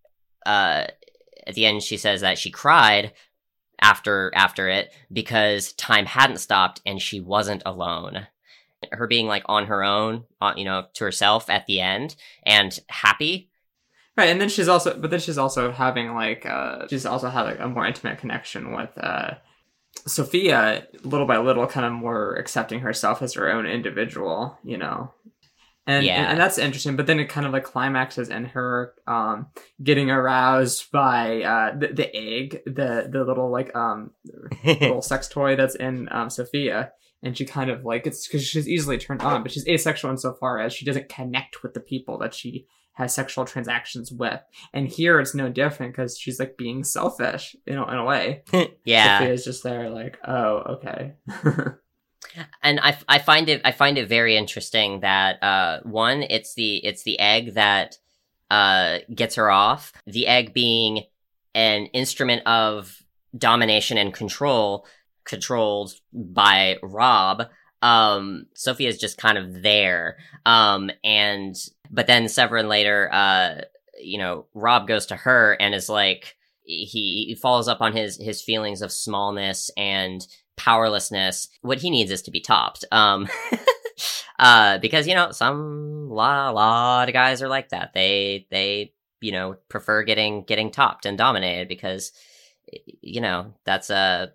S2: uh at the end she says that she cried after after it because time hadn't stopped and she wasn't alone. Her being like on her own, uh, you know, to herself at the end and happy.
S1: Right, and then she's also, but then she's also having like, uh, she's also had like a more intimate connection with uh, Sophia, little by little, kind of more accepting herself as her own individual, you know. And,
S2: Yeah.
S1: and and that's interesting, but then it kind of like climaxes in her um, getting aroused by uh, the, the egg, the the little like um, little sex toy that's in um, Sophia, and she kind of like it's because she's easily turned on, but she's asexual insofar as she doesn't connect with the people that she has sexual transactions with. And here it's no different because she's like being selfish, you know, in a way.
S2: yeah.
S1: Sophia's just there, like, oh, okay.
S2: and I, I find it I find it very interesting that uh one it's the it's the egg that uh gets her off the egg being an instrument of domination and control controlled by Rob um is just kind of there um and but then Severin later uh you know Rob goes to her and is like he, he follows up on his his feelings of smallness and powerlessness. What he needs is to be topped. Um, uh, because you know some lot lot of guys are like that. They they you know prefer getting getting topped and dominated because you know that's a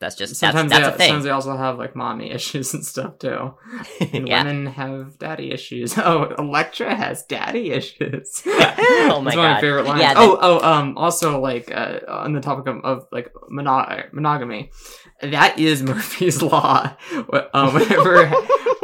S2: that's just
S1: sometimes,
S2: that's,
S1: they,
S2: that's a thing.
S1: sometimes they also have like mommy issues and stuff too. And
S2: yeah.
S1: women have daddy issues. Oh, Electra has daddy issues.
S2: Oh my
S1: That's one of my
S2: God.
S1: favorite lines.
S2: Yeah,
S1: oh, oh, um, also like uh, on the topic of, of like mono- monogamy, that is Murphy's law. Um, whatever,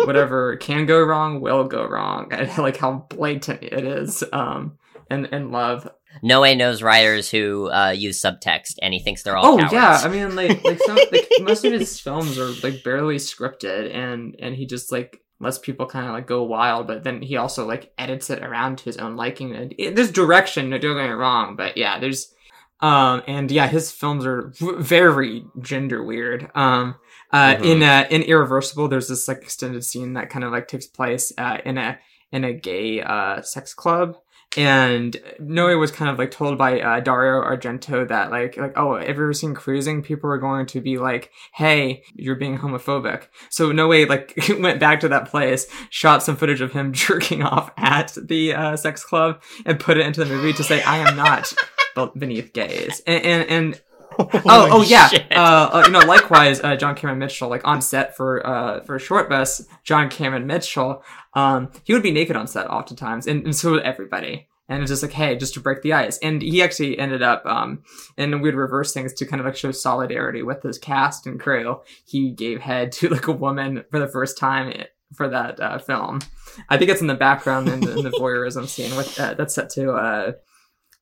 S1: whatever can go wrong will go wrong. I like how blatant it is. Um, in in love.
S2: Noe knows writers who uh, use subtext, and he thinks they're all
S1: Oh
S2: cowards.
S1: yeah, I mean like like some like most of his films are like barely scripted, and and he just like lets people kind of like go wild, but then he also like edits it around to his own liking. And it, there's direction, don't get me wrong, but yeah, there's um and yeah, his films are v- very gender weird. Um, uh,
S2: Mhm.
S1: in uh in Irreversible, there's this like extended scene that kind of like takes place uh in a in a gay uh sex club and Noe was kind of like told by uh, Dario Argento that like like oh have you ever seen Cruising? People are going to be like, hey, you're being homophobic. So Noe like went back to that place, shot some footage of him jerking off at the uh, sex club, and put it into the movie to say I am not beneath gays. And and, and oh oh yeah, uh, uh, you know likewise uh, John Cameron Mitchell like on set for uh for Shortbus, John Cameron Mitchell um, he would be naked on set oftentimes, and, and so would everybody. And it's just like, hey, just to break the ice. And he actually ended up, um, and we'd reverse things to kind of like show solidarity with his cast and crew. He gave head to like a woman for the first time for that uh, film. I think it's in the background in the, in the voyeurism scene with uh, that's set to uh,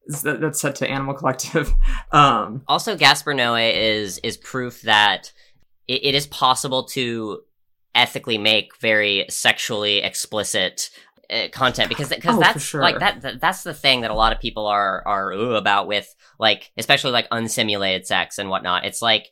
S1: that's set to Animal Collective. Um,
S2: Also, Gaspar Noé is is proof that it, it is possible to ethically make very sexually explicit uh, content because because
S1: Oh,
S2: that's
S1: sure.
S2: like that, that that's the thing that a lot of people are are about with like especially like unsimulated sex and whatnot. It's like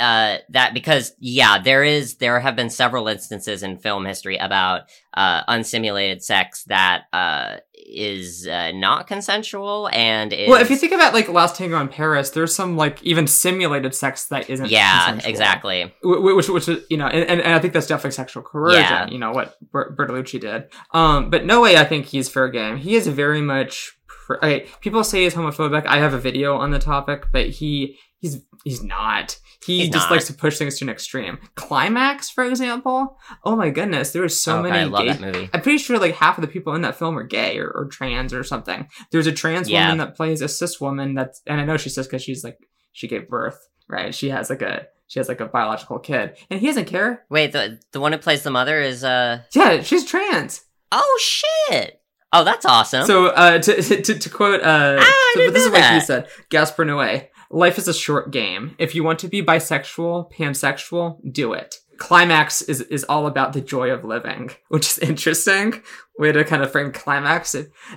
S2: uh that because yeah there is there have been several instances in film history about uh unsimulated sex that uh is uh, not consensual and is
S1: well, if you think about like Last Tango in Paris, there's some like even simulated sex that isn't.
S2: yeah
S1: consensual.
S2: exactly
S1: Wh- wh- which which is you know and, and, i think that's definitely sexual coercion
S2: Yeah.
S1: you know what bertolucci did um but Noé i think he's fair game he is very much okay, people say he's homophobic i have a video on the topic but he he's he's not he
S2: He's
S1: just
S2: not.
S1: likes to push things to an extreme climax for example oh my goodness there was so
S2: God,
S1: many
S2: I love
S1: gay
S2: that movie
S1: I'm pretty sure like half of the people in that film are gay or, or trans or something. There's a trans
S2: Yeah.
S1: woman that plays a cis woman that's, and I know she's cis because she's like she gave birth, right? She has like a she has like a biological kid, and he doesn't care.
S2: Wait, the the one who plays the mother is uh
S1: Yeah, she's trans.
S2: oh shit. Oh, that's awesome.
S1: So uh, to, to to quote uh,
S2: Ah,
S1: so this is what he said: Gaspar Noé, life is a short game. If you want to be bisexual, pansexual, do it. Climax is is all about the joy of living, which is interesting way to kind of frame climax.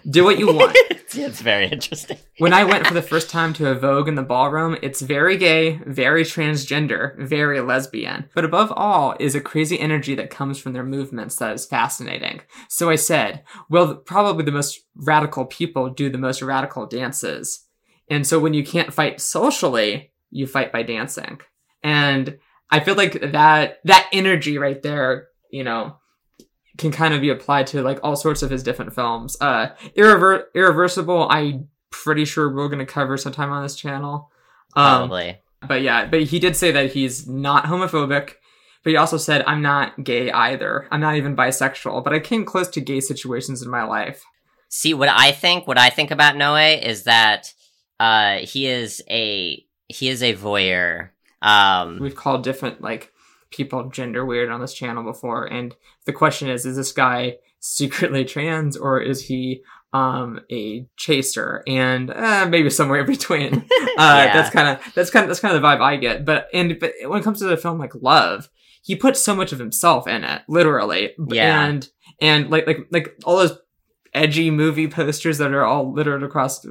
S1: Do what you want.
S2: it's, it's very interesting.
S1: when I went for the first time to a Vogue in the ballroom, it's very gay, very transgender, very lesbian. But above all is a crazy energy that comes from their movements that is fascinating. So I said, well, probably the most radical people do the most radical dances. And so when you can't fight socially, you fight by dancing. And I feel like that, that energy right there, you know, can kind of be applied to like all sorts of his different films. Uh, Irrever- Irreversible, I'm pretty sure we're going to cover sometime on this channel. Um,
S2: Probably.
S1: but yeah, but he did say that he's not homophobic. But he also said, I'm not gay either. I'm not even bisexual, but I came close to gay situations in my life.
S2: See what I think. What I think about Noe is that uh he is a he is a voyeur. Um,
S1: We've called different, like, people gender weird on this channel before. And the question is, is this guy secretly trans or is he um a chaser and uh, maybe somewhere in between uh
S2: Yeah.
S1: that's kind of that's kind of that's kind of the vibe i get but and but when it comes to the film like love he puts so much of himself in it literally
S2: Yeah.
S1: and and like like like all those edgy movie posters that are all littered across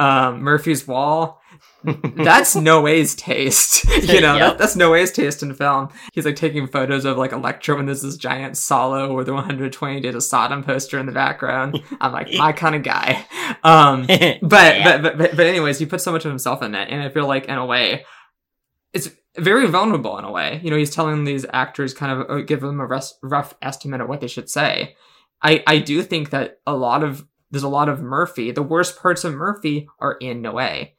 S1: um murphy's wall that's Noé's taste. you know,
S2: Yep.
S1: that, that's Noé's taste in film. He's like taking photos of like Electra and there's this giant Salò or the 120 Days of Sodom poster in the background. I'm like, my kind of guy. Um, but,
S2: Yeah.
S1: but, but, but, anyways, he put so much of himself in it. And I feel like in a way, it's very vulnerable in a way. You know, he's telling these actors kind of uh, give them a rough estimate of what they should say. I, I do think that a lot of, there's a lot of Murphy. The worst parts of Murphy are in Noé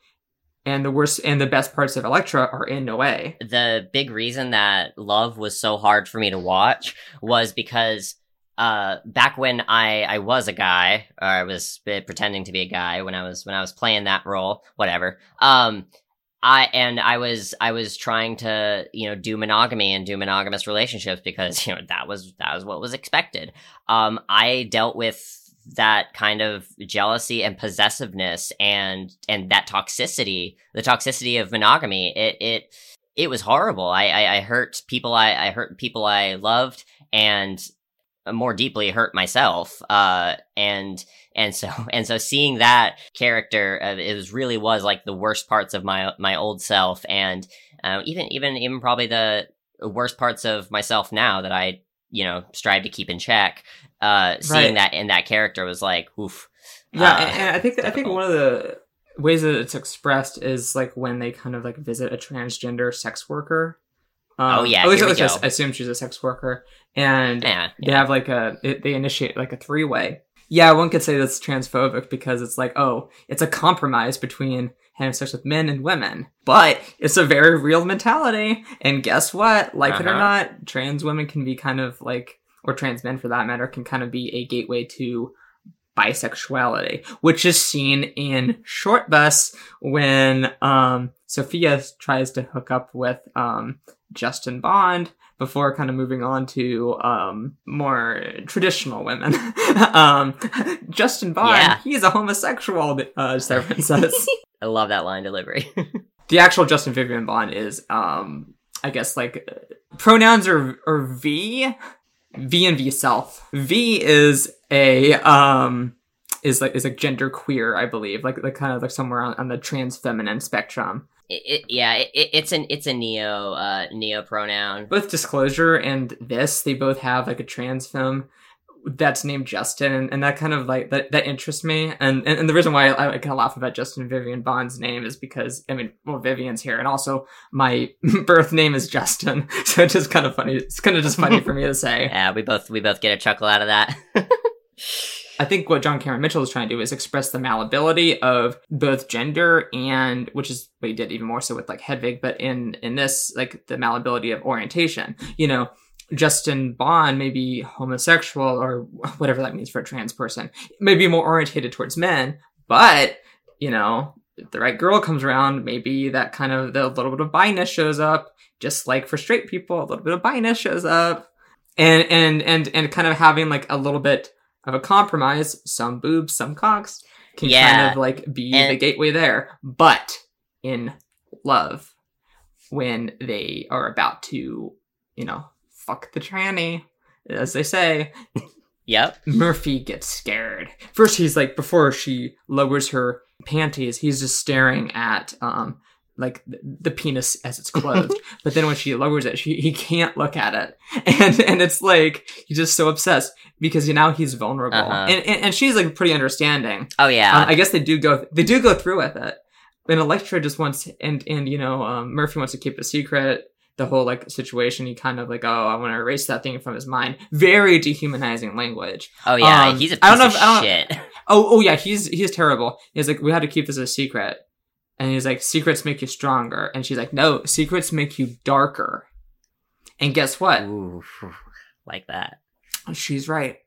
S1: and the worst and the best parts of Electra are in Noé.
S2: the big reason that Love was so hard for me to watch was because uh back when I I was a guy or I was pretending to be a guy when I was when I was playing that role whatever um I and I was I was trying to you know do monogamy and do monogamous relationships because you know that was that was what was expected um I dealt with that kind of jealousy and possessiveness and and that toxicity the toxicity of monogamy. It it it was horrible. I i, I hurt people i i hurt people i loved and more deeply hurt myself. Uh and and so and so seeing that character uh, it was really was like the worst parts of my my old self and uh, even even even probably the worst parts of myself now that i you know strive to keep in check uh seeing
S1: Right.
S2: that in that character was like oof
S1: Yeah,
S2: Uh,
S1: and, and I think I think one of the ways that it's expressed is like when they kind of like visit a transgender sex worker. Um,
S2: Oh, yeah,
S1: at least, at least I assume she's a sex worker, and
S2: yeah,
S1: they have like a it, they initiate like a three way. Yeah, one could say that's transphobic because it's like oh, it's a compromise between having sex with men and women, but it's a very real mentality. And guess what? Like it or
S2: Uh-huh.
S1: not, trans women can be kind of like, or trans men for that matter, can kind of be a gateway to bisexuality, which is seen in Shortbus when um Sophia tries to hook up with um Justin Bond before kind of moving on to um, more traditional women. um, Justin Bond,
S2: Yeah.
S1: he's a homosexual, uh, Severin says.
S2: I love that line delivery.
S1: the actual Justin Vivian Bond is, um, I guess, like uh, pronouns are, are V, V and V self. V is a um is like is like gender queer, I believe, like like kind of like somewhere on, on the trans feminine spectrum.
S2: it, it, yeah, it, it- it's an it's a neo uh neo pronoun.
S1: Both Disclosure and this, they both have like a trans film that's named Justin, and, and that kind of like that that interests me. And and, and the reason why I, I kind of laugh about Justin Vivian Bond's name is because I mean, well, Vivian's here, and also my birth name is Justin, so it's just kind of funny. It's kind of just funny for me to say.
S2: Yeah, we both we both get a chuckle out of that.
S1: I think what John Cameron Mitchell is trying to do is express the malleability of both gender and, which is what he did even more so with like Hedwig, but in in this like the malleability of orientation. You know, Justin Bond may be homosexual or whatever that means for a trans person, maybe more orientated towards men, but you know, if the right girl comes around, maybe that kind of the little bit of biness shows up. Just like for straight people, a little bit of biness shows up, and and and and kind of having like a little bit of a compromise, some boobs, some cocks, can
S2: Yeah.
S1: kind of like be the gateway there. But in love, when they are about to, you know, fuck the tranny, as they say,
S2: yep.
S1: Murphy gets scared. First, he's like, before she lowers her panties, he's just staring at, um, like the, penis as it's closed. but then when she lowers it, she, he can't look at it. And, and it's like, he's just so obsessed because you now he's vulnerable.
S2: Uh-huh.
S1: And, and, and she's like pretty understanding.
S2: Oh yeah.
S1: Uh, I guess they do go, they do go through with it. And Electra just wants, and, and, you know, um, Murphy wants to keep a secret. The whole like situation, he kind of like, oh, I want to erase that thing from his mind. Very dehumanizing language.
S2: oh yeah.
S1: um,
S2: He's a piece
S1: I don't know
S2: of
S1: if- I don't-
S2: shit.
S1: Oh, oh yeah, he's he's terrible. He's like, we had to keep this a secret, and he's like, secrets make you stronger, and she's like, no, secrets make you darker. And guess what?
S2: Ooh, like that.
S1: She's right.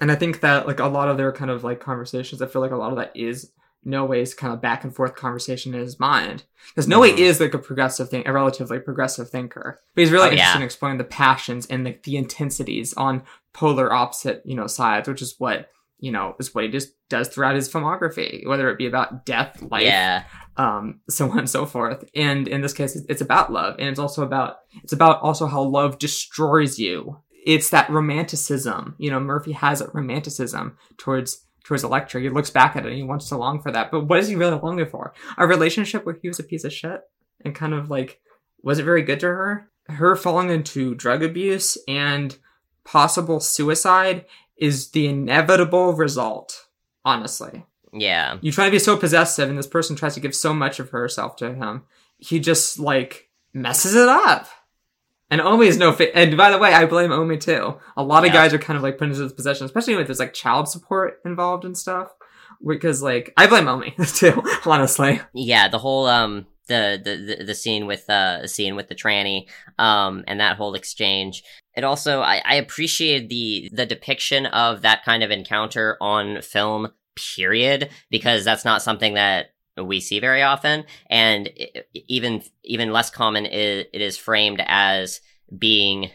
S1: And I think that like a lot of their kind of like conversations, I feel like a lot of that is Noé's kind of back and forth conversation in his mind. Because Noé
S2: Mhm.
S1: is like a progressive thing, a relatively progressive thinker. But he's really
S2: Oh, yeah.
S1: interested in exploring the passions and like the intensities on polar opposite, you know, sides, which is what, you know, is what he just does throughout his filmography, whether it be about death, life,
S2: Yeah.
S1: um, so on and so forth. And in this case, it's- it's about love, and it's also about it's about also how love destroys you. It's that romanticism. You know, Murphy has a romanticism towards towards Electra. He looks back at it and he wants to long for that. But what is he really longing for? A relationship where he was a piece of shit and kind of like wasn't very good to her. Her falling into drug abuse and possible suicide is the inevitable result. Honestly
S2: Yeah.
S1: you try to be so possessive and this person tries to give so much of herself to him he just like messes it up and omi is no fit and by the way i blame omi too. A lot of guys are kind of like put into this position especially when there's like child support involved and stuff because like i blame omi too honestly.
S2: Yeah, the whole um the the the, the scene with uh the scene with the tranny um and that whole exchange. It also I, I appreciated the the depiction of that kind of encounter on film period because that's not something that we see very often and even even less common is it is framed as being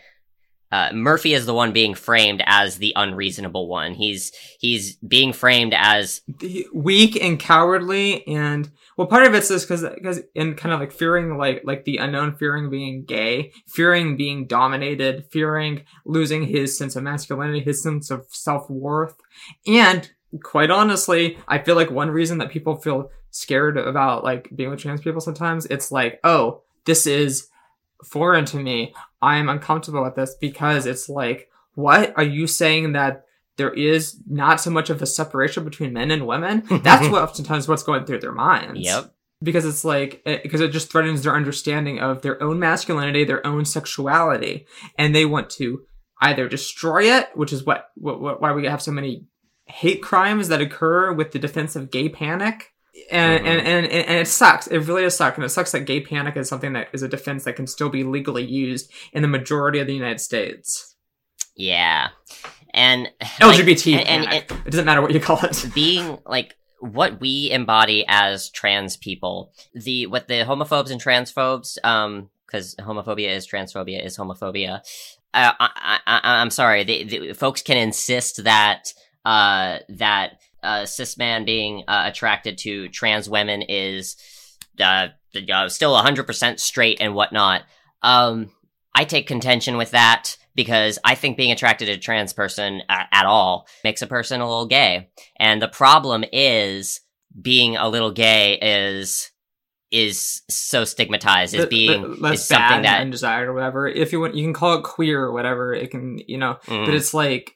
S2: uh, Murphy is the one being framed as the unreasonable one. He's he's being framed as
S1: weak and cowardly and well part of it's this because because in kind of like fearing like like the unknown fearing being gay fearing being dominated fearing losing his sense of masculinity his sense of self-worth and quite honestly i feel like one reason that people feel scared about like being with trans people sometimes it's like oh this is foreign to me i'm uncomfortable with this because it's like what are you saying that there is not so much of a separation between men and women. That's what oftentimes what's going through their minds.
S2: yep
S1: Because it's like it, because it just threatens their understanding of their own masculinity, their own sexuality, and they want to either destroy it, which is what, what, what why we have so many hate crimes that occur with the defense of gay panic. And,
S2: Mhm.
S1: and, and, and it sucks. It really does suck. And it sucks that gay panic is something that is a defense that can still be legally used in the majority of the United States.
S2: yeah and like,
S1: LGBT
S2: and- and-
S1: panic. it doesn't matter what you call it.
S2: being like what we embody as trans people the what the homophobes and transphobes um because homophobia is transphobia is homophobia. Uh, I, I, I, am sorry, the, the, folks can insist that uh, that uh, cis man being uh, attracted to trans women is uh, uh, still 100% straight and whatnot. Um, I take contention with that because I think being attracted to a trans person uh, at all makes a person a little gay. And the problem is being a little gay is is so stigmatized as being
S1: less
S2: is something that
S1: undesired or whatever. If you want, you can call it queer or whatever. It can, you know,
S2: Mm.
S1: but it's like,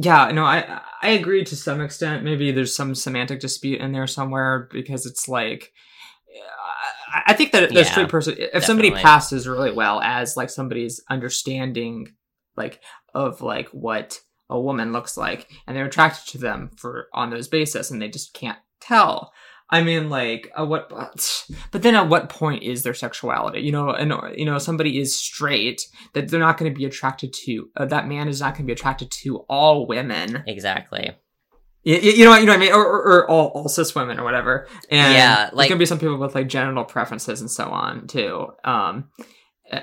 S1: yeah, no, I I agree to some extent. Maybe there's some semantic dispute in there somewhere because it's like. I- I think that the
S2: Yeah,
S1: straight person, if somebody passes really well as like somebody's understanding, like of like what a woman looks like, and they're attracted to them for on those basis, and they just can't tell. I mean, like, at what? But then, at what point is their sexuality? You know, and you know, somebody is straight that they're not going to be attracted to. Uh, that man is not going to be attracted to all women.
S2: exactly.
S1: You, you know, what- you know what I mean, or, or, or all, all cis women or whatever. And
S2: Yeah,
S1: there's
S2: like-
S1: gonna be some people with like genital preferences and so on too. Um,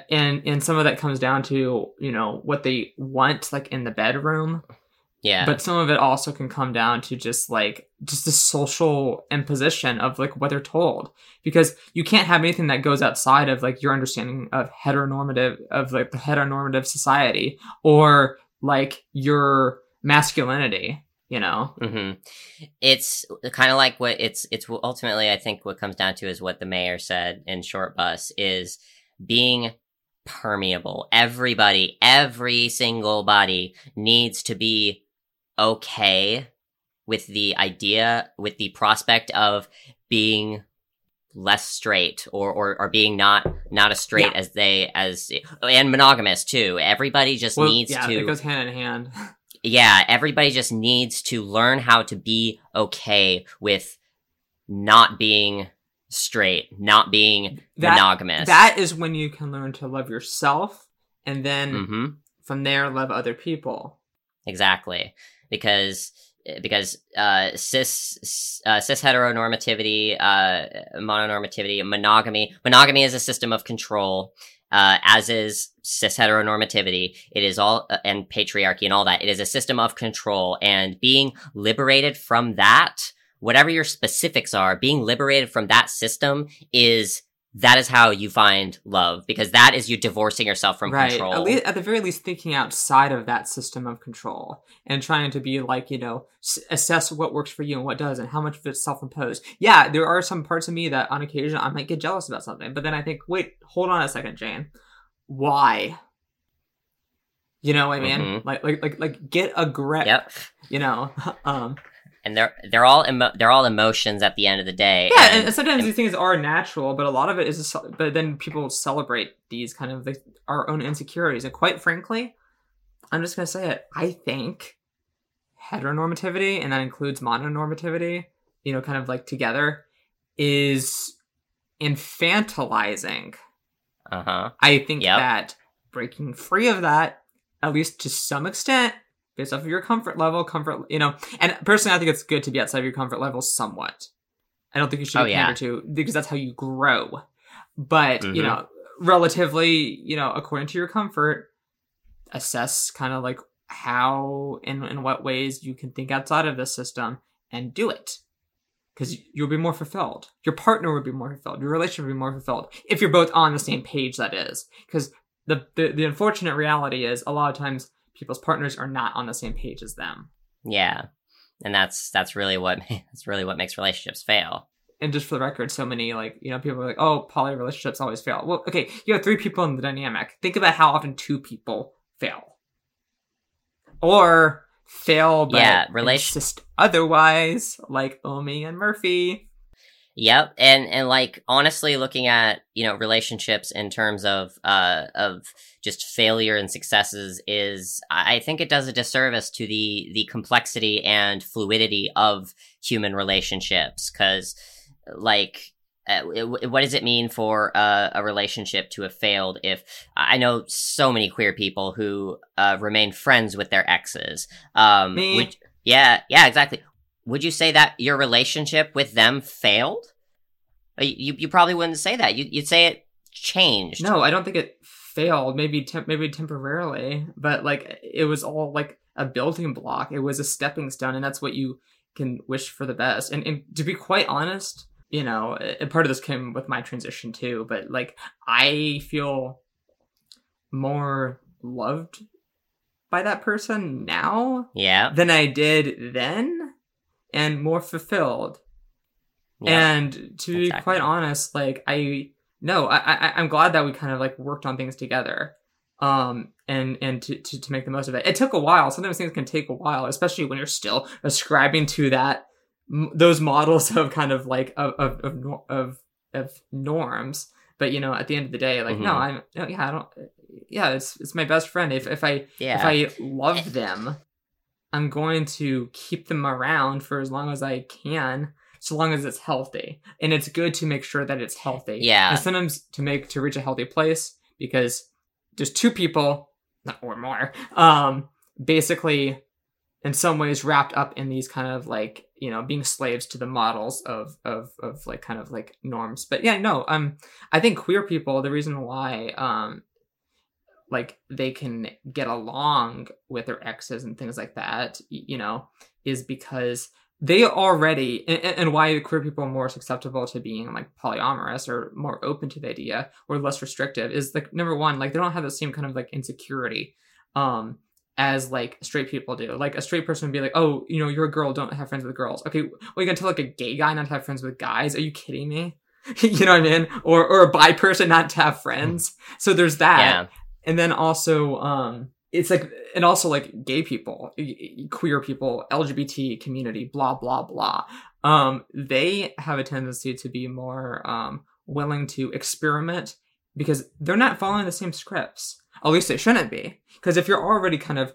S1: and and some of that comes down to you know what they want like in the bedroom
S2: Yeah.
S1: but some of it also can come down to just like just the social imposition of like what they're told because you can't have anything that goes outside of like your understanding of heteronormative of like the heteronormative society or like your masculinity you know
S2: hmm It's kind of like what it's it's ultimately I think what comes down to is what the mayor said in Shortbus is being permeable. Everybody, every single body needs to be okay with the idea, with the prospect of being less straight or or, or being not not as straight
S1: Yeah.
S2: as they as and monogamous too. Everybody just
S1: Well,
S2: needs
S1: yeah
S2: to
S1: it goes hand in hand
S2: yeah, everybody just needs to learn how to be okay with not being straight, not being
S1: That-
S2: monogamous.
S1: that is when you can learn to love yourself and then
S2: hmm
S1: from there love other people
S2: exactly because because uh, cis uh, cis heteronormativity, uh, mononormativity, monogamy. Monogamy is a system of control, uh, as is cis heteronormativity. It is all uh, and patriarchy and all that. It is a system of control, and being liberated from that, whatever your specifics are, being liberated from that system is that is how you find love because that is you divorcing yourself from
S1: right
S2: control.
S1: At, le- at the very least thinking outside of that system of control and trying to be like you know s- assess what works for you and what doesn't how much of it's self-imposed yeah there are some parts of me that on occasion i might get jealous about something but then i think wait hold on a second jane why you know what i mean
S2: Mhm.
S1: like like like like get a grip
S2: Yep.
S1: you know um
S2: and they're they're all emo- they're all emotions at the end of the day.
S1: yeah
S2: and-
S1: and, sometimes these things are natural but a lot of it is a, but then people celebrate these kind of like, our own insecurities and quite frankly i'm just gonna say it i think heteronormativity and that includes mononormativity you know kind of like together is infantilizing
S2: uh-huh.
S1: i think
S2: Yep.
S1: that breaking free of that at least to some extent based off of your comfort level comfort you know and personally i think it's good to be outside of your comfort level somewhat. I don't think you should
S2: Oh,
S1: be
S2: yeah.
S1: to because that's how you grow. But you
S2: Mhm.
S1: know relatively you know according to your comfort assess kind of like how and in what ways you can think outside of the system and do it. Because you'll be more fulfilled. Your partner will be more fulfilled. Your relationship will be more fulfilled if you're both on the same page that is. Because the, the the unfortunate reality is a lot of times people's partners are not on the same page as them.
S2: Yeah. And that's that's really what that's really what makes relationships fail.
S1: and just for the record so many like you know people are like oh poly relationships always fail. Well okay you have three people in the dynamic. Think about how often two people fail. Or fail but
S2: Yeah, relation-
S1: insist otherwise like omi and murphy
S2: Yep. And and like honestly looking at, you know, relationships in terms of uh of just failure and successes is I think it does a disservice to the the complexity and fluidity of human relationships cuz like uh, what does it mean for uh, a relationship to have failed if I know so many queer people who uh, remain friends with their exes? Um, would- yeah, yeah, exactly. Would you say that your relationship with them failed? Uh, You you probably wouldn't say that. You, you'd say it changed.
S1: No, I don't think it failed. Maybe temp- maybe temporarily, but like it was all like a building block. It was a stepping stone, and that's what you can wish for the best. And, and to be quite honest, you know, part of this came with my transition too. But like, I feel more loved by that person now
S2: Yeah.
S1: than I did then, and more fulfilled.
S2: yeah.
S1: And to be quite honest, like I no, I, I I'm glad that we kind of like worked on things together. Um and and to, to to make the most of it. It took a while. Sometimes things can take a while, especially when you're still ascribing to that m- those models of kind of like of of of, of, of norms. But you know, at the end of the day, like no,
S2: Mhm.
S1: I'm no, yeah, I don't yeah, it's it's my best friend. If if I
S2: yeah.
S1: if I love them, I'm going to keep them around for as long as I can, so long as it's healthy. And it's good to make sure that it's healthy.
S2: Yeah.
S1: And sometimes to make to reach a healthy place, because there's two people or more, um, basically in some ways wrapped up in these kind of like, you know, being slaves to the models of of of like kind of like norms. But yeah, no, um I think queer people, the reason why um like they can get along with their exes and things like that, you know, is because they already and, and why queer people are more susceptible to being like polyamorous or more open to the idea or less restrictive is like number one, like they don't have the same kind of like insecurity um as like straight people do. Like a straight person would be like, oh, you know, you're a girl, don't have friends with girls. Okay, well, you gonna tell like a gay guy not to have friends with guys? Are you kidding me? you know what I mean? Or or a bi person not to have friends. So there's that
S2: yeah.
S1: And then also um it's like and also like gay people queer people lgbt community blah blah blah. Um they have a tendency to be more um willing to experiment because they're not following the same scripts. At least they shouldn't be. Because if you're already kind of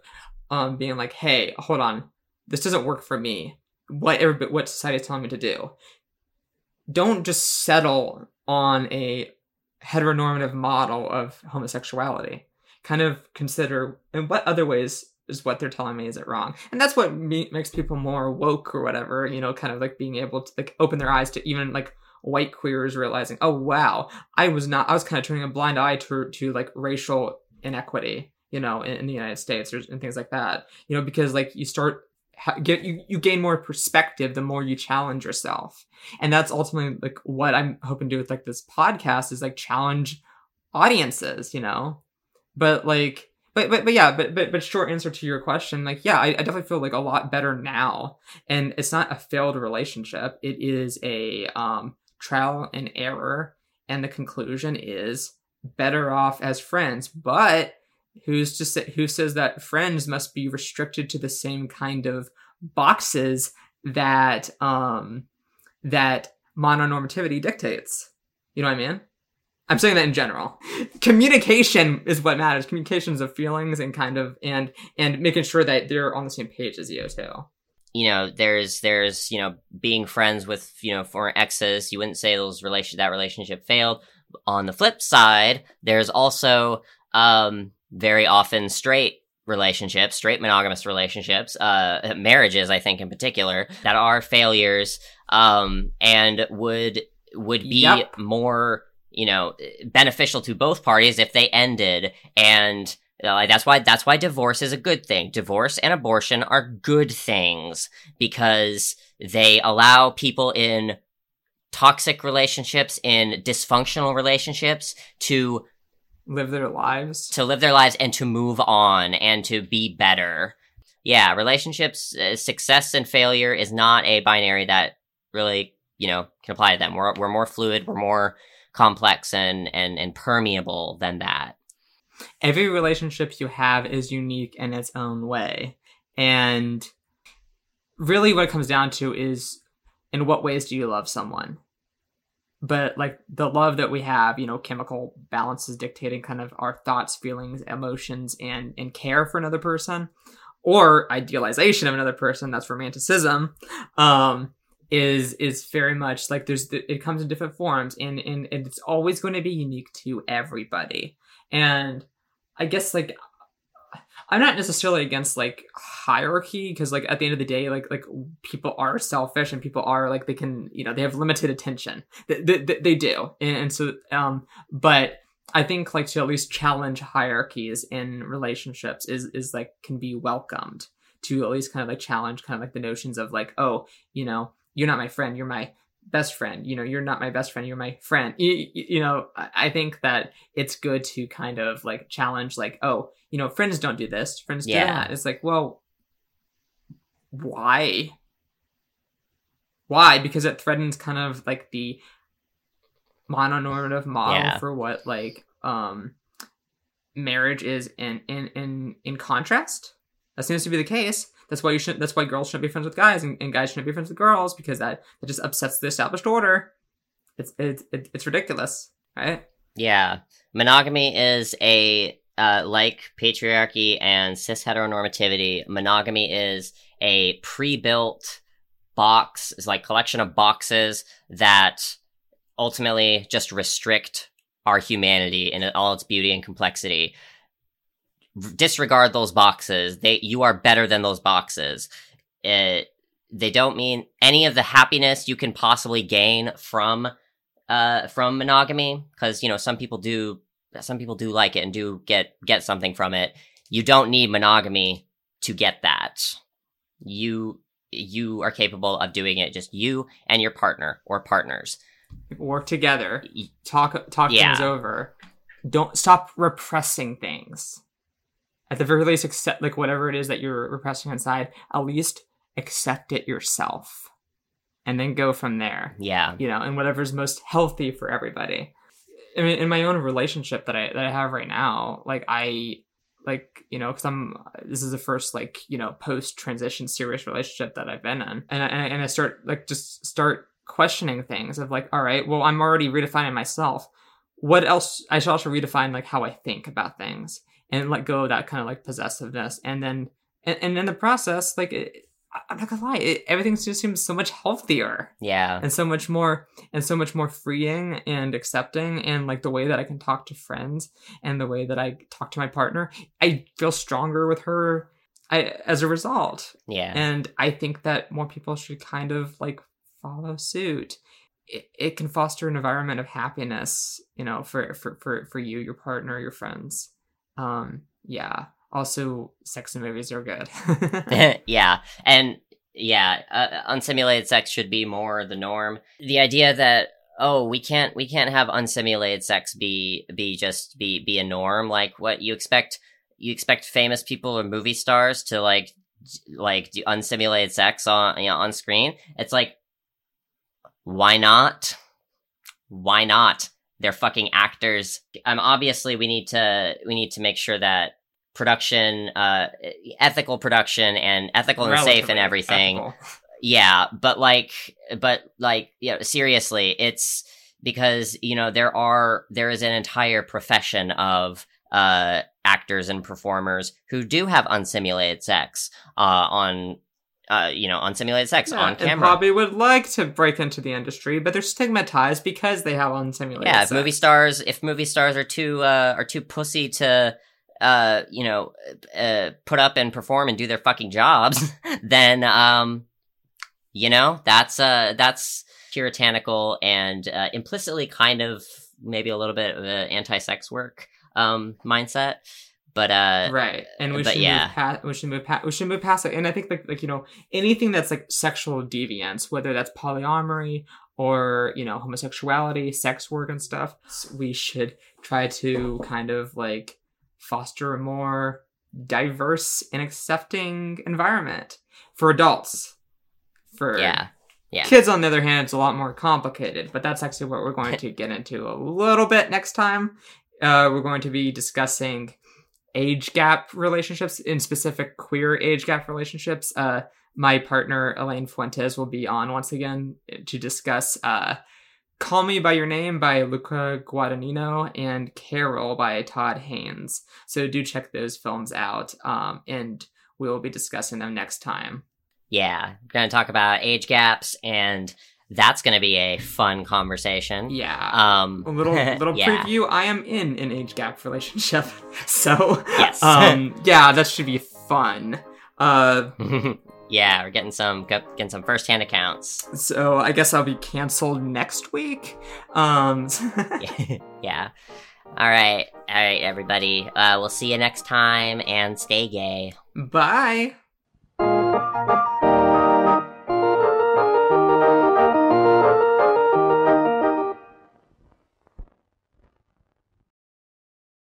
S1: um being like hey hold on. This doesn't work for me. What everybody, what society is telling me to do? Don't just settle on a heteronormative model of homosexuality. Kind of consider in what other ways is what they're telling me is it wrong, and that's what me- makes people more woke or whatever. You know, kind of like being able to like open their eyes to even like white queers realizing, oh wow, I was not, I was kind of turning a blind eye to to like racial inequity. You know, in, in the United States or, and things like that. You know, because like you start get you, you gain more perspective the more you challenge yourself. And that's ultimately like what i'm hoping to do with like this podcast is like challenge audiences you know? But like but but, but yeah but, but but short answer to your question like yeah I, I definitely feel like a lot better now. And it's not a failed relationship. It is a um trial and error. And the conclusion is better off as friends. But who's to say who says that friends must be restricted to the same kind of boxes that um that mononormativity dictates. You know what I mean? I'm saying that in general. Communication is what matters. Communications of feelings and kind of and and making sure that they're on the same page as you too.
S2: you know there's there's you know being friends with you know former exes you wouldn't say those relation that relationship failed on the flip side there's also um very often straight relationships straight monogamous relationships uh marriages i think in particular that are failures um and would would be
S1: Yep.
S2: more you know beneficial to both parties if they ended and uh, that's why that's why divorce is a good thing. Divorce and abortion are good things because they allow people in toxic relationships, in dysfunctional relationships to
S1: Live their lives.
S2: to live their lives and to move on and to be better. Yeah, relationships uh, success and failure is not a binary that really, you know, can apply to them. We're we're more fluid, we're more complex and and and permeable than that.
S1: Every relationship you have is unique in its own way. And really what it comes down to is in what ways do you love someone? But like the love that we have, you know, chemical balances dictating kind of our thoughts, feelings, emotions, and and care for another person, or idealization of another person, that's romanticism, um, is is very much like there's the, it comes in different forms and and it's always going to be unique to everybody. And I guess like I'm not necessarily against like hierarchy because like at the end of the day, like like people are selfish and people are like they can you know they have limited attention. They, they, they do, and, and so um, but I think like to at least challenge hierarchies in relationships is is like can be welcomed to at least kind of like challenge kind of like the notions of like oh you know you're not my friend you're my best friend. You know you're not my best friend you're my friend. You, you know I think that it's good to kind of like challenge like oh you know friends don't do this friends do that. It's like well why? Why? Because it threatens kind of like the mononormative model
S2: Yeah.
S1: for what like um marriage is in in in in contrast. That seems to be the case that's why you should that's why girls shouldn't be friends with guys and, and guys shouldn't be friends with girls because that that just upsets the established order it's it's it's ridiculous right
S2: Yeah. Monogamy is a uh, like patriarchy and cis heteronormativity, monogamy is a pre-built box, is like collection of boxes that ultimately just restrict our humanity in all its beauty and complexity. Disregard those boxes. They you are better than those boxes. It they don't mean any of the happiness you can possibly gain from uh from monogamy because you know some people do some people do like it and do get get something from it you don't need monogamy to get that you you are capable of doing it just you and your partner or partners
S1: work together talk talk
S2: Yeah.
S1: things over don't stop repressing things at the very least accept like whatever it is that you're repressing inside at least accept it yourself and then go from there
S2: yeah.
S1: you know and whatever's most healthy for everybody. I mean in my own relationship that i that i have right now like i like you know because i'm this is the first like you know post transition serious relationship that i've been in. And I, and I- and I start like just start questioning things of like all right well i'm already redefining myself. What else i should also redefine like how i think about things and let go of that kind of like possessiveness. And then and, and in the process like it, i'm not gonna lie it, everything just seems so much healthier
S2: yeah.
S1: and so much more and so much more freeing and accepting. And like the way that i can talk to friends and the way that i talk to my partner i feel stronger with her I, as a result.
S2: Yeah.
S1: And i think that more people should kind of like follow suit. It, it can foster an environment of happiness you know for for for, for you your partner your friends um yeah also sex and movies are good
S2: yeah, and yeah, uh, unsimulated sex should be more the norm. The idea that oh, we can't we can't have unsimulated sex be be just be be a norm. Like what you expect you expect famous people or movie stars to like like do unsimulated sex on you know, on screen. It's like why not? Why not? They're fucking actors. Um, obviously we need to we need to make sure that production, uh, ethical production and ethical and safe and everything.
S1: ethical.
S2: Yeah, but like, but like, yeah, seriously, it's because you know there are there is an entire profession of uh actors and performers who do have unsimulated sex uh on uh you know unsimulated sex
S1: Yeah,
S2: on
S1: and
S2: camera.
S1: probably would like to break into the industry, but they're stigmatized because they have unsimulated.
S2: yeah, if
S1: sex.
S2: movie stars if movie stars are too uh are too pussy to uh you know uh put up and perform and do their fucking jobs, then um you know that's uh that's puritanical and uh, implicitly kind of maybe a little bit of an anti-sex work um mindset. But uh
S1: right, and we should
S2: yeah.
S1: move past. We should move past. We should move past it. And I think like like you know anything that's like sexual deviance, whether that's polyamory or you know homosexuality, sex work and stuff, we should try to kind of like foster a more diverse and accepting environment for adults. For
S2: yeah. Yeah.
S1: Kids, on the other hand, it's a lot more complicated, but that's actually what we're going to get into a little bit next time. Uh, we're going to be discussing age gap relationships, in specific queer age gap relationships. Uh, my partner Elaine Fuentes will be on once again to discuss uh, "Call Me by Your Name" by Luca Guadagnino and "Carol" by Todd Haynes. So do check those films out, um, and we will be discussing them next time.
S2: Yeah, we're gonna talk about age gaps and that's going to be a fun conversation.
S1: Yeah.
S2: Um,
S1: a little little
S2: yeah.
S1: preview. I am in an age gap relationship, so
S2: Yes.
S1: um, yeah, that should be fun. Uh,
S2: yeah, we're getting some getting some first hand accounts.
S1: so I guess I'll be canceled next week. Um,
S2: yeah. All right, all right, everybody. Uh, we'll see you next time, and stay gay.
S1: bye.